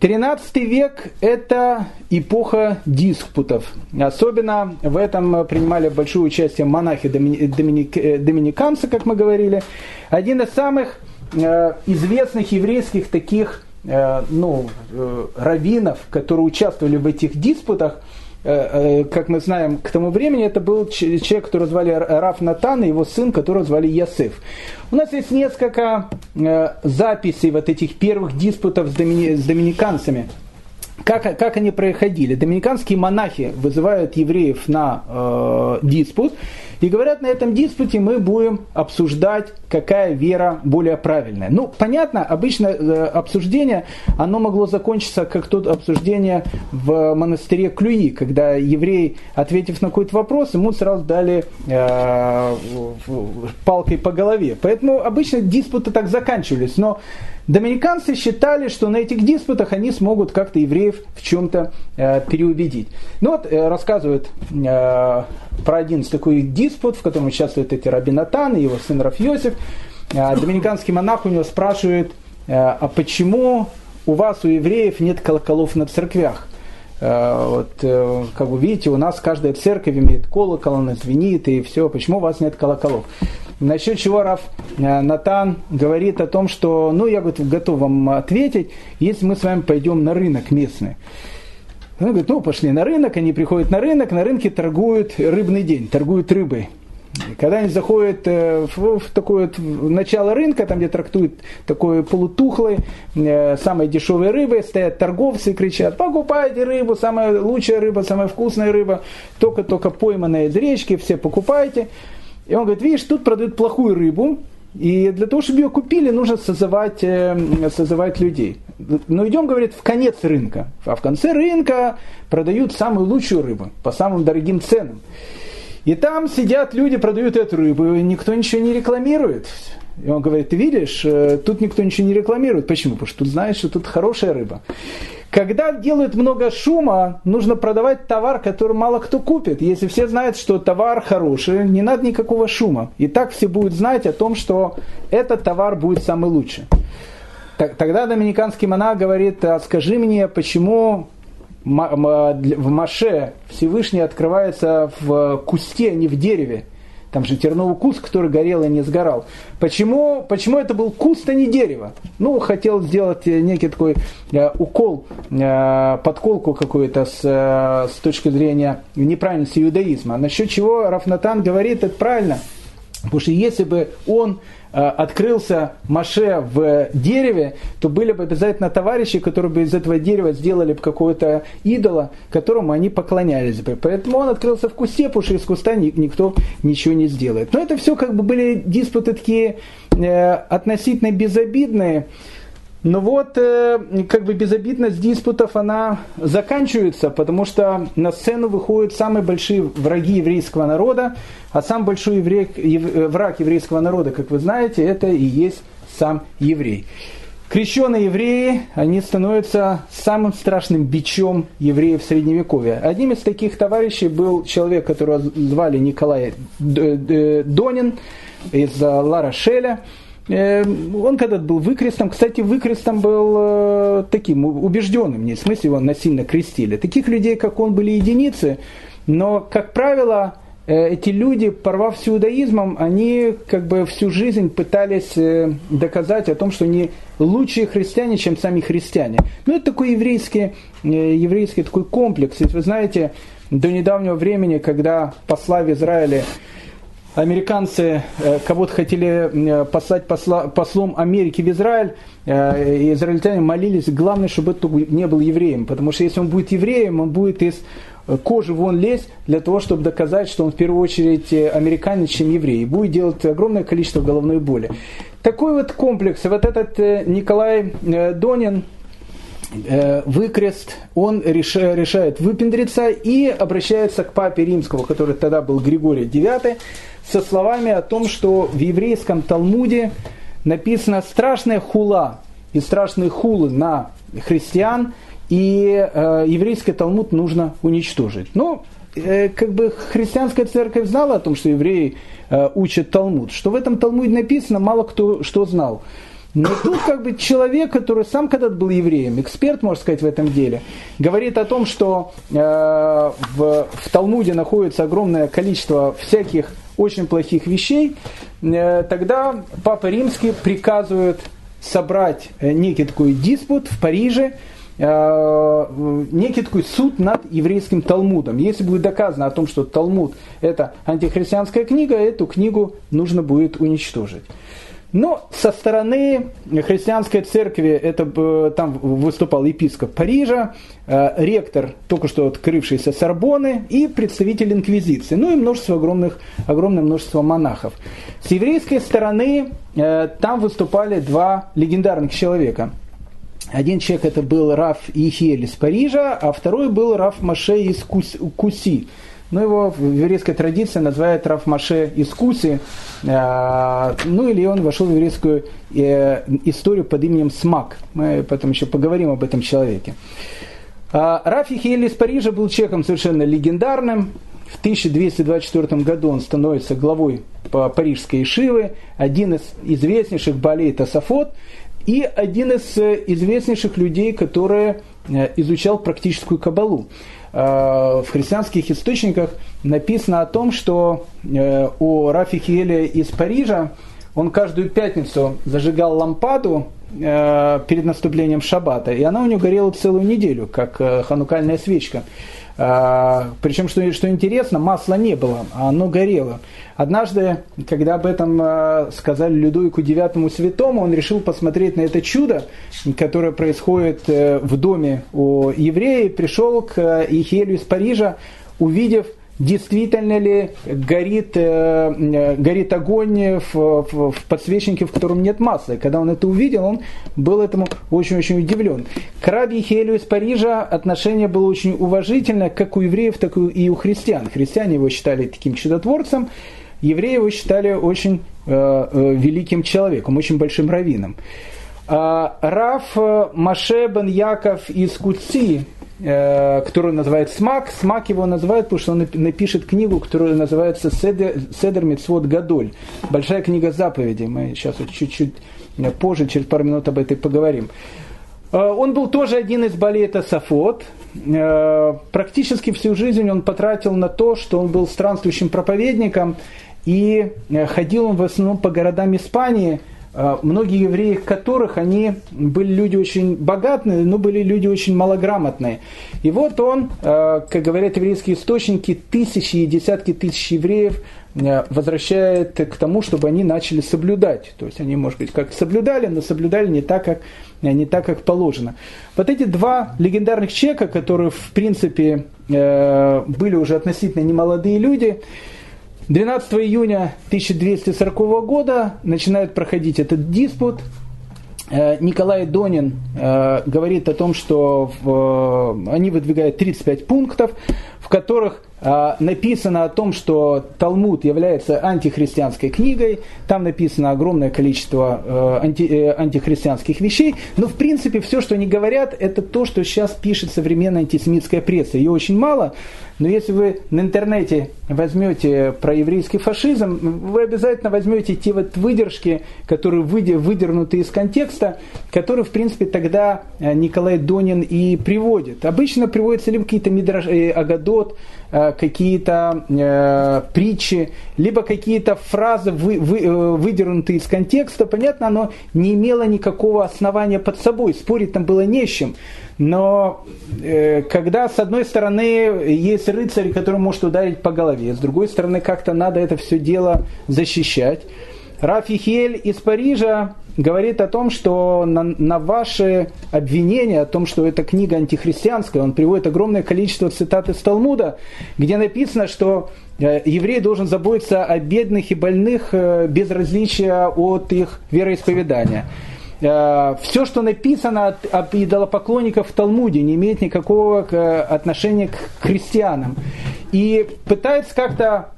13 век – это эпоха диспутов. Особенно в этом принимали большое участие монахи доминик, э, доминиканцы, как мы говорили. Один из самых э, известных еврейских таких э, ну, раввинов, которые участвовали в этих диспутах – Э, э, как мы знаем, к тому времени это был человек, которого звали Раф Натан, и его сын, которого звали Ясеф. У нас есть несколько э, записей вот этих первых диспутов с доминиканцами. Как, как они проходили? Доминиканские монахи вызывают евреев на э, диспут, и говорят, на этом диспуте мы будем обсуждать, какая вера более правильная. Ну, понятно, обычно э, обсуждение, оно могло закончиться как то обсуждение в монастыре Клюи, когда еврей, ответив на какой-то вопрос, ему сразу дали э, палкой по голове. Поэтому обычно диспуты так заканчивались. Но Доминиканцы считали, что на этих диспутах они смогут как-то евреев в чем-то э, переубедить. Ну вот э, рассказывают э, про один такой диспут, в котором участвуют эти Рабинатан и его сын Рафьосиф. Э, доминиканский монах у него спрашивает, э, а почему у вас, у евреев, нет колоколов на церквях? Э, вот, э, как вы видите, у нас каждая церковь имеет колокол, она звенит и все. Почему у вас нет колоколов? Насчет чего Раф э, Натан говорит о том, что, ну, я готов вам ответить, если мы с вами пойдем на рынок местный. Он говорит, ну, пошли на рынок, они приходят на рынок, на рынке торгуют рыбный день, торгуют рыбой. Когда они заходят э, в, в такое вот начало рынка, там где трактуют такой полутухлой, э, самой дешевой рыбой, стоят торговцы и кричат, покупайте рыбу, самая лучшая рыба, самая вкусная рыба, только-только пойманная из речки, все покупайте. И он говорит, видишь, тут продают плохую рыбу, и для того, чтобы ее купили, нужно созывать, э, созывать людей. Но идем, говорит, в конец рынка. А в конце рынка продают самую лучшую рыбу по самым дорогим ценам. И там сидят люди, продают эту рыбу, и никто ничего не рекламирует. И он говорит, ты видишь, э, тут никто ничего не рекламирует. Почему? Потому что тут знаешь, что тут хорошая рыба. Когда делают много шума, нужно продавать товар, который мало кто купит. Если все знают, что товар хороший, не надо никакого шума. И так все будут знать о том, что этот товар будет самый лучший. Тогда доминиканский монах говорит, а скажи мне, почему в Маше Всевышний открывается в кусте, а не в дереве? Там же терновый куст, который горел и не сгорал. Почему, почему это был куст, а не дерево? Ну, хотел сделать э, некий такой э, укол, э, подколку какую-то с, э, с точки зрения неправильности иудаизма. Насчет чего Рафнатан говорит, это правильно. Потому что если бы он Э, открылся Маше в дереве, то были бы обязательно товарищи, которые бы из этого дерева сделали бы какое-то идола, которому они поклонялись бы. Поэтому он открылся в кусте, потому что из куста никто ничего не сделает. Но это все как бы были диспуты такие э, относительно безобидные. Но вот э, как бы безобидность диспутов она заканчивается, потому что на сцену выходят самые большие враги еврейского народа, а сам большой еврей, ев, враг еврейского народа, как вы знаете, это и есть сам еврей. Крещенные евреи, они становятся самым страшным бичом евреев в Средневековье. Одним из таких товарищей был человек, которого звали Николай Донин из Лара Шеля. Э, он когда-то был выкрестом, кстати, выкрестом был э, таким убежденным, не в смысле его насильно крестили. Таких людей, как он, были единицы, но, как правило, э, эти люди, порвав с иудаизмом, они как бы всю жизнь пытались э, доказать о том, что они лучшие христиане, чем сами христиане. Ну, это такой еврейский, еврейский такой комплекс. Ведь вы знаете, до недавнего времени, когда посла в Израиле американцы кого-то хотели послать посла, послом Америки в Израиль, и израильтяне молились, главное, чтобы это не был евреем, потому что если он будет евреем, он будет из кожи вон лезть для того, чтобы доказать, что он в первую очередь э, американец, чем еврей. И будет делать огромное количество головной боли. Такой вот комплекс, вот этот э, Николай э, Донин, выкрест, он решает выпендриться и обращается к папе римскому, который тогда был Григорий IX, со словами о том, что в еврейском Талмуде написана страшная хула и страшные хулы на христиан – и э, еврейский Талмуд нужно уничтожить. Но э, как бы христианская церковь знала о том, что евреи э, учат Талмуд. Что в этом Талмуде написано, мало кто что знал. Но тут как бы человек, который сам когда-то был евреем, эксперт, можно сказать, в этом деле, говорит о том, что э, в, в Талмуде находится огромное количество всяких очень плохих вещей, э, тогда Папа Римский приказывает собрать э, некий такой диспут в Париже, Э, некий такой суд над еврейским Талмудом. Если будет доказано о том, что Талмуд это антихристианская книга, эту книгу нужно будет уничтожить. Но со стороны христианской церкви это, э, там выступал епископ Парижа, э, ректор только что открывшийся Сорбоны и представитель инквизиции, ну и множество огромных, огромное множество монахов. С еврейской стороны там выступали два легендарных человека – один человек это был Раф Ихель из Парижа, а второй был Раф Маше из Куси. Ну, его в еврейской традиции называют Раф Маше из Куси. А, ну, или он вошел в еврейскую э, историю под именем Смак. Мы потом еще поговорим об этом человеке. А, Раф Ихель из Парижа был человеком совершенно легендарным. В 1224 году он становится главой парижской Ишивы, один из известнейших болей Тософот – и один из э, известнейших людей, который э, изучал практическую кабалу. Э, в христианских источниках написано о том, что у Рафи Хиеля из Парижа он каждую пятницу зажигал лампаду перед наступлением шаббата, и она у него горела целую неделю, как ханукальная свечка. А, Причем, что, что интересно, масла не было, а оно горело. Однажды, когда об этом а, сказали Людовику IX Святому, он решил посмотреть на это чудо, которое происходит э, в доме у еврея, пришел к э, Ихелю из Парижа, увидев действительно ли горит, э, э, горит огонь в, в, в подсвечнике, в котором нет масла. И когда он это увидел, он был этому очень-очень удивлен. К Раби Хелю из Парижа отношение было очень уважительное, как у евреев, так и у христиан. Христиане его считали таким чудотворцем, евреи его считали очень э, э, великим человеком, очень большим раввином. А Раф Маше бен Яков из Куци, Э, которую называют Смак. Смак его называют, потому что он напишет книгу, которая называется Седер, Седер Мицвод Гадоль. Большая книга заповедей. Мы сейчас вот чуть-чуть э, позже, через пару минут об этом поговорим. Э, он был тоже один из балета Сафот. Практически всю жизнь он потратил на то, что он был странствующим проповедником, и ходил он в основном по городам Испании – многие евреи, которых они были люди очень богатые, но были люди очень малограмотные. И вот он, а, как говорят еврейские источники, тысячи и десятки тысяч евреев а, возвращает к тому, чтобы они начали соблюдать. То есть они, может быть, как соблюдали, но соблюдали не так, как, не так, как положено. Вот эти два легендарных человека, которые, в принципе, были уже относительно немолодые люди, 12 июня 1240 года начинает проходить этот диспут. Э, Николай Донин э, говорит о том, что в, они выдвигают 35 пунктов, в которых написано о том, что Талмуд является антихристианской книгой, там написано огромное количество э, анти, э, антихристианских вещей, но в принципе все, что они говорят, это то, что сейчас пишет современная антисемитская пресса. Ее очень мало, но если вы на интернете возьмете про еврейский фашизм, вы обязательно возьмете те вот выдержки, которые выдернуты из контекста, которые, в принципе, тогда э, Николай Донин и приводит. Обычно приводятся либо какие-то Мидраш, Агадот, какие-то э, притчи, либо какие-то фразы, вы, вы, э, выдернутые из контекста, понятно, оно не имело никакого основания под собой, спорить там было не с чем. Но э, когда с одной стороны есть рыцарь, который может ударить по голове, с другой стороны как-то надо это все дело защищать. Раф Ихель из Парижа говорит о том, что на, на ваши обвинения, о том, что эта книга антихристианская, он приводит огромное количество цитат из Талмуда, где написано, что э, еврей должен заботиться о бедных и больных э, без различия от их вероисповедания. Э, Все, что написано от, от идолопоклонников в Талмуде, не имеет никакого отношения к христианам. И пытается как-то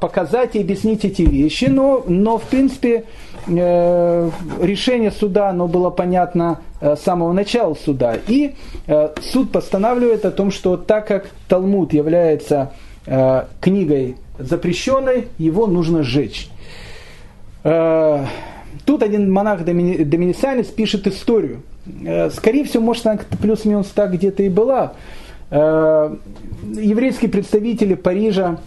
показать и объяснить эти вещи, но, но в принципе решение суда, оно было понятно э, с самого начала суда. И э, суд постанавливает о том, что так как Талмуд является книгой запрещенной, его нужно сжечь. Тут один монах-доминицианец пишет историю. Скорее всего, может, она плюс-минус так где-то и была. Еврейские представители Парижа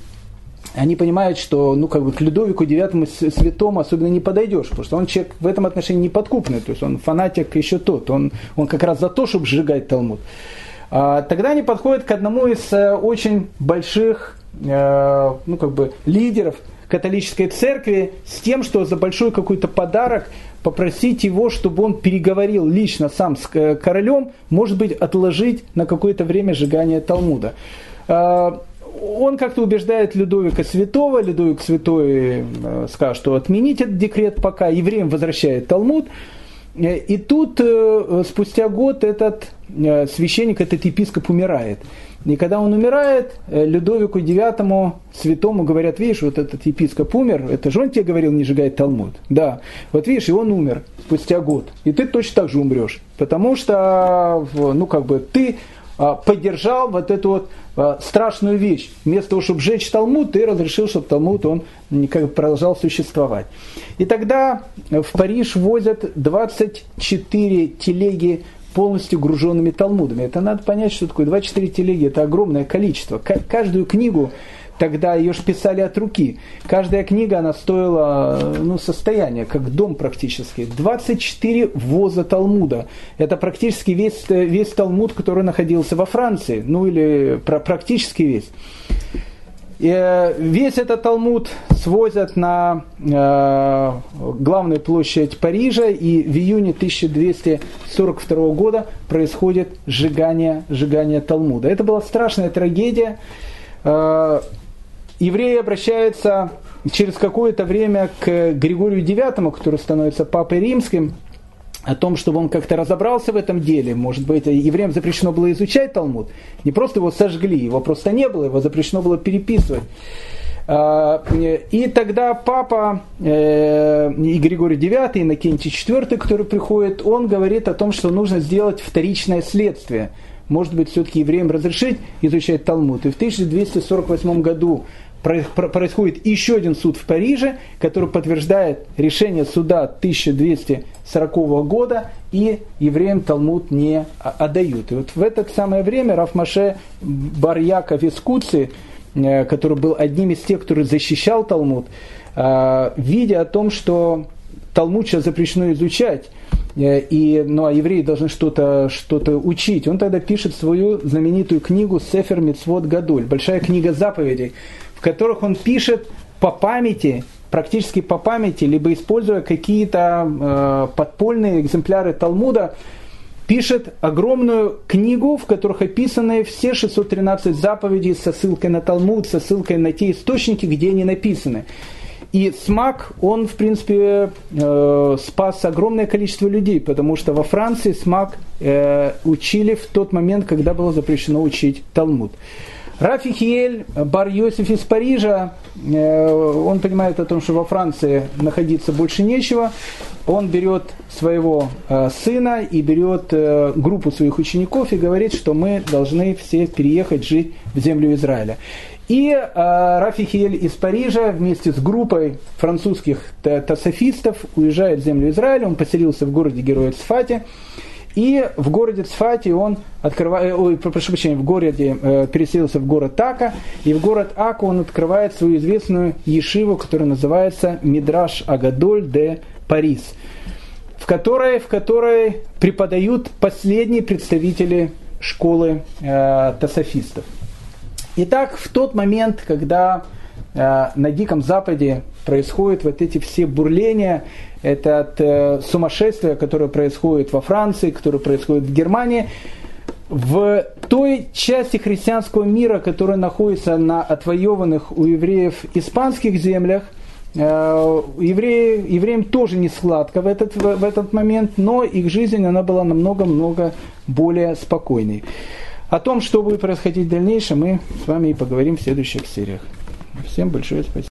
они понимают, что ну, как бы к Людовику IX святому особенно не подойдешь, потому что он человек в этом отношении неподкупный, то есть он фанатик еще тот, он, он как раз за то, чтобы сжигать Талмуд. А, тогда они подходят к одному из э, очень больших э, ну, как бы, лидеров католической церкви с тем, что за большой какой-то подарок попросить его, чтобы он переговорил лично сам с королем, может быть, отложить на какое-то время сжигание Талмуда. Он как-то убеждает Людовика Святого, Людовик Святой э, скажет, что отменить этот декрет пока, евреям возвращает Талмуд. Э, и тут э, спустя год этот священник, этот епископ умирает. И когда он умирает, Людовику IX святому говорят, видишь, вот этот епископ умер, это же он тебе говорил не сжигать Талмуд. Да, вот видишь, и он умер спустя год. И ты точно так же умрешь. Потому что, ну как бы, ты поддержал вот эту вот а, страшную вещь. Вместо того, чтобы сжечь Талмуд, ты разрешил, чтобы Талмуд он продолжал существовать. И тогда в Париж возят 24 телеги полностью груженными Талмудами. Это надо понять, что такое 24 телеги, это огромное количество. Каждую книгу тогда ее же писали от руки. Каждая книга, она стоила ну, состояние, как дом практически. 24 воза Талмуда. Это практически весь, весь Талмуд, который находился во Франции. Ну или практически весь. И э, весь этот Талмуд свозят на э, главную площадь Парижа, и в июне 1242 года происходит сжигание, сжигание Талмуда. Это была страшная трагедия. Э, евреи обращаются через какое-то время к Григорию IX, который становится папой римским, о том, чтобы он как-то разобрался в этом деле. Может быть, евреям запрещено было изучать Талмуд. Не просто его сожгли, его просто не было, его запрещено было переписывать. А, и тогда папа э, и Григорий IX, и Иннокентий IV, который приходит, он говорит о том, что нужно сделать вторичное следствие. Может быть, все-таки евреям разрешить изучать Талмуд. И в 1248 году происходит еще один суд в Париже, который подтверждает решение суда 1240 года, и евреям Талмуд не отдают. И вот в это самое время Рафмаше Барьяков из Куцы, э, который был одним из тех, который защищал Талмуд, э, видя о том, что Талмуд сейчас запрещено изучать, и, ну, а евреи должны что-то что учить. Он тогда пишет свою знаменитую книгу «Сефер Мицвод Гадуль», большая книга заповедей, которых он пишет по памяти, практически по памяти, либо используя какие-то э, подпольные экземпляры Талмуда, пишет огромную книгу, в которых описаны все 613 заповедей со ссылкой на Талмуд, со ссылкой на те источники, где они написаны. И смак, он, в принципе, э, спас огромное количество людей, потому что во Франции смак э, учили в тот момент, когда было запрещено учить Талмуд. Рафихиель Бар Йосиф из Парижа, э, он понимает о том, что во Франции находиться больше нечего. Он берет своего э, сына и берет э, группу своих учеников и говорит, что мы должны все переехать жить в землю Израиля. И э, Рафихиель из Парижа вместе с группой французских тасофистов уезжает в землю Израиля. Он поселился в городе Героя Цфате. И в городе Цфате он открывает, ой, прошу прощения, в городе, э, переселился в город Така, и в город Аку он открывает свою известную ешиву, которая называется Мидраш Агадоль де Парис, в которой, в которой преподают последние представители школы э, тасофистов. Итак, в тот момент, когда э, на Диком Западе происходят вот эти все бурления, это от э, сумасшествия, которое происходит во Франции, которое происходит в Германии, в той части христианского мира, которая находится на отвоеванных у евреев испанских землях, э, евреи, евреям тоже не сладко в этот, в, этот момент, но их жизнь она была намного-много более спокойной. О том, что будет происходить в дальнейшем, мы с вами и поговорим в следующих сериях. Всем большое спасибо.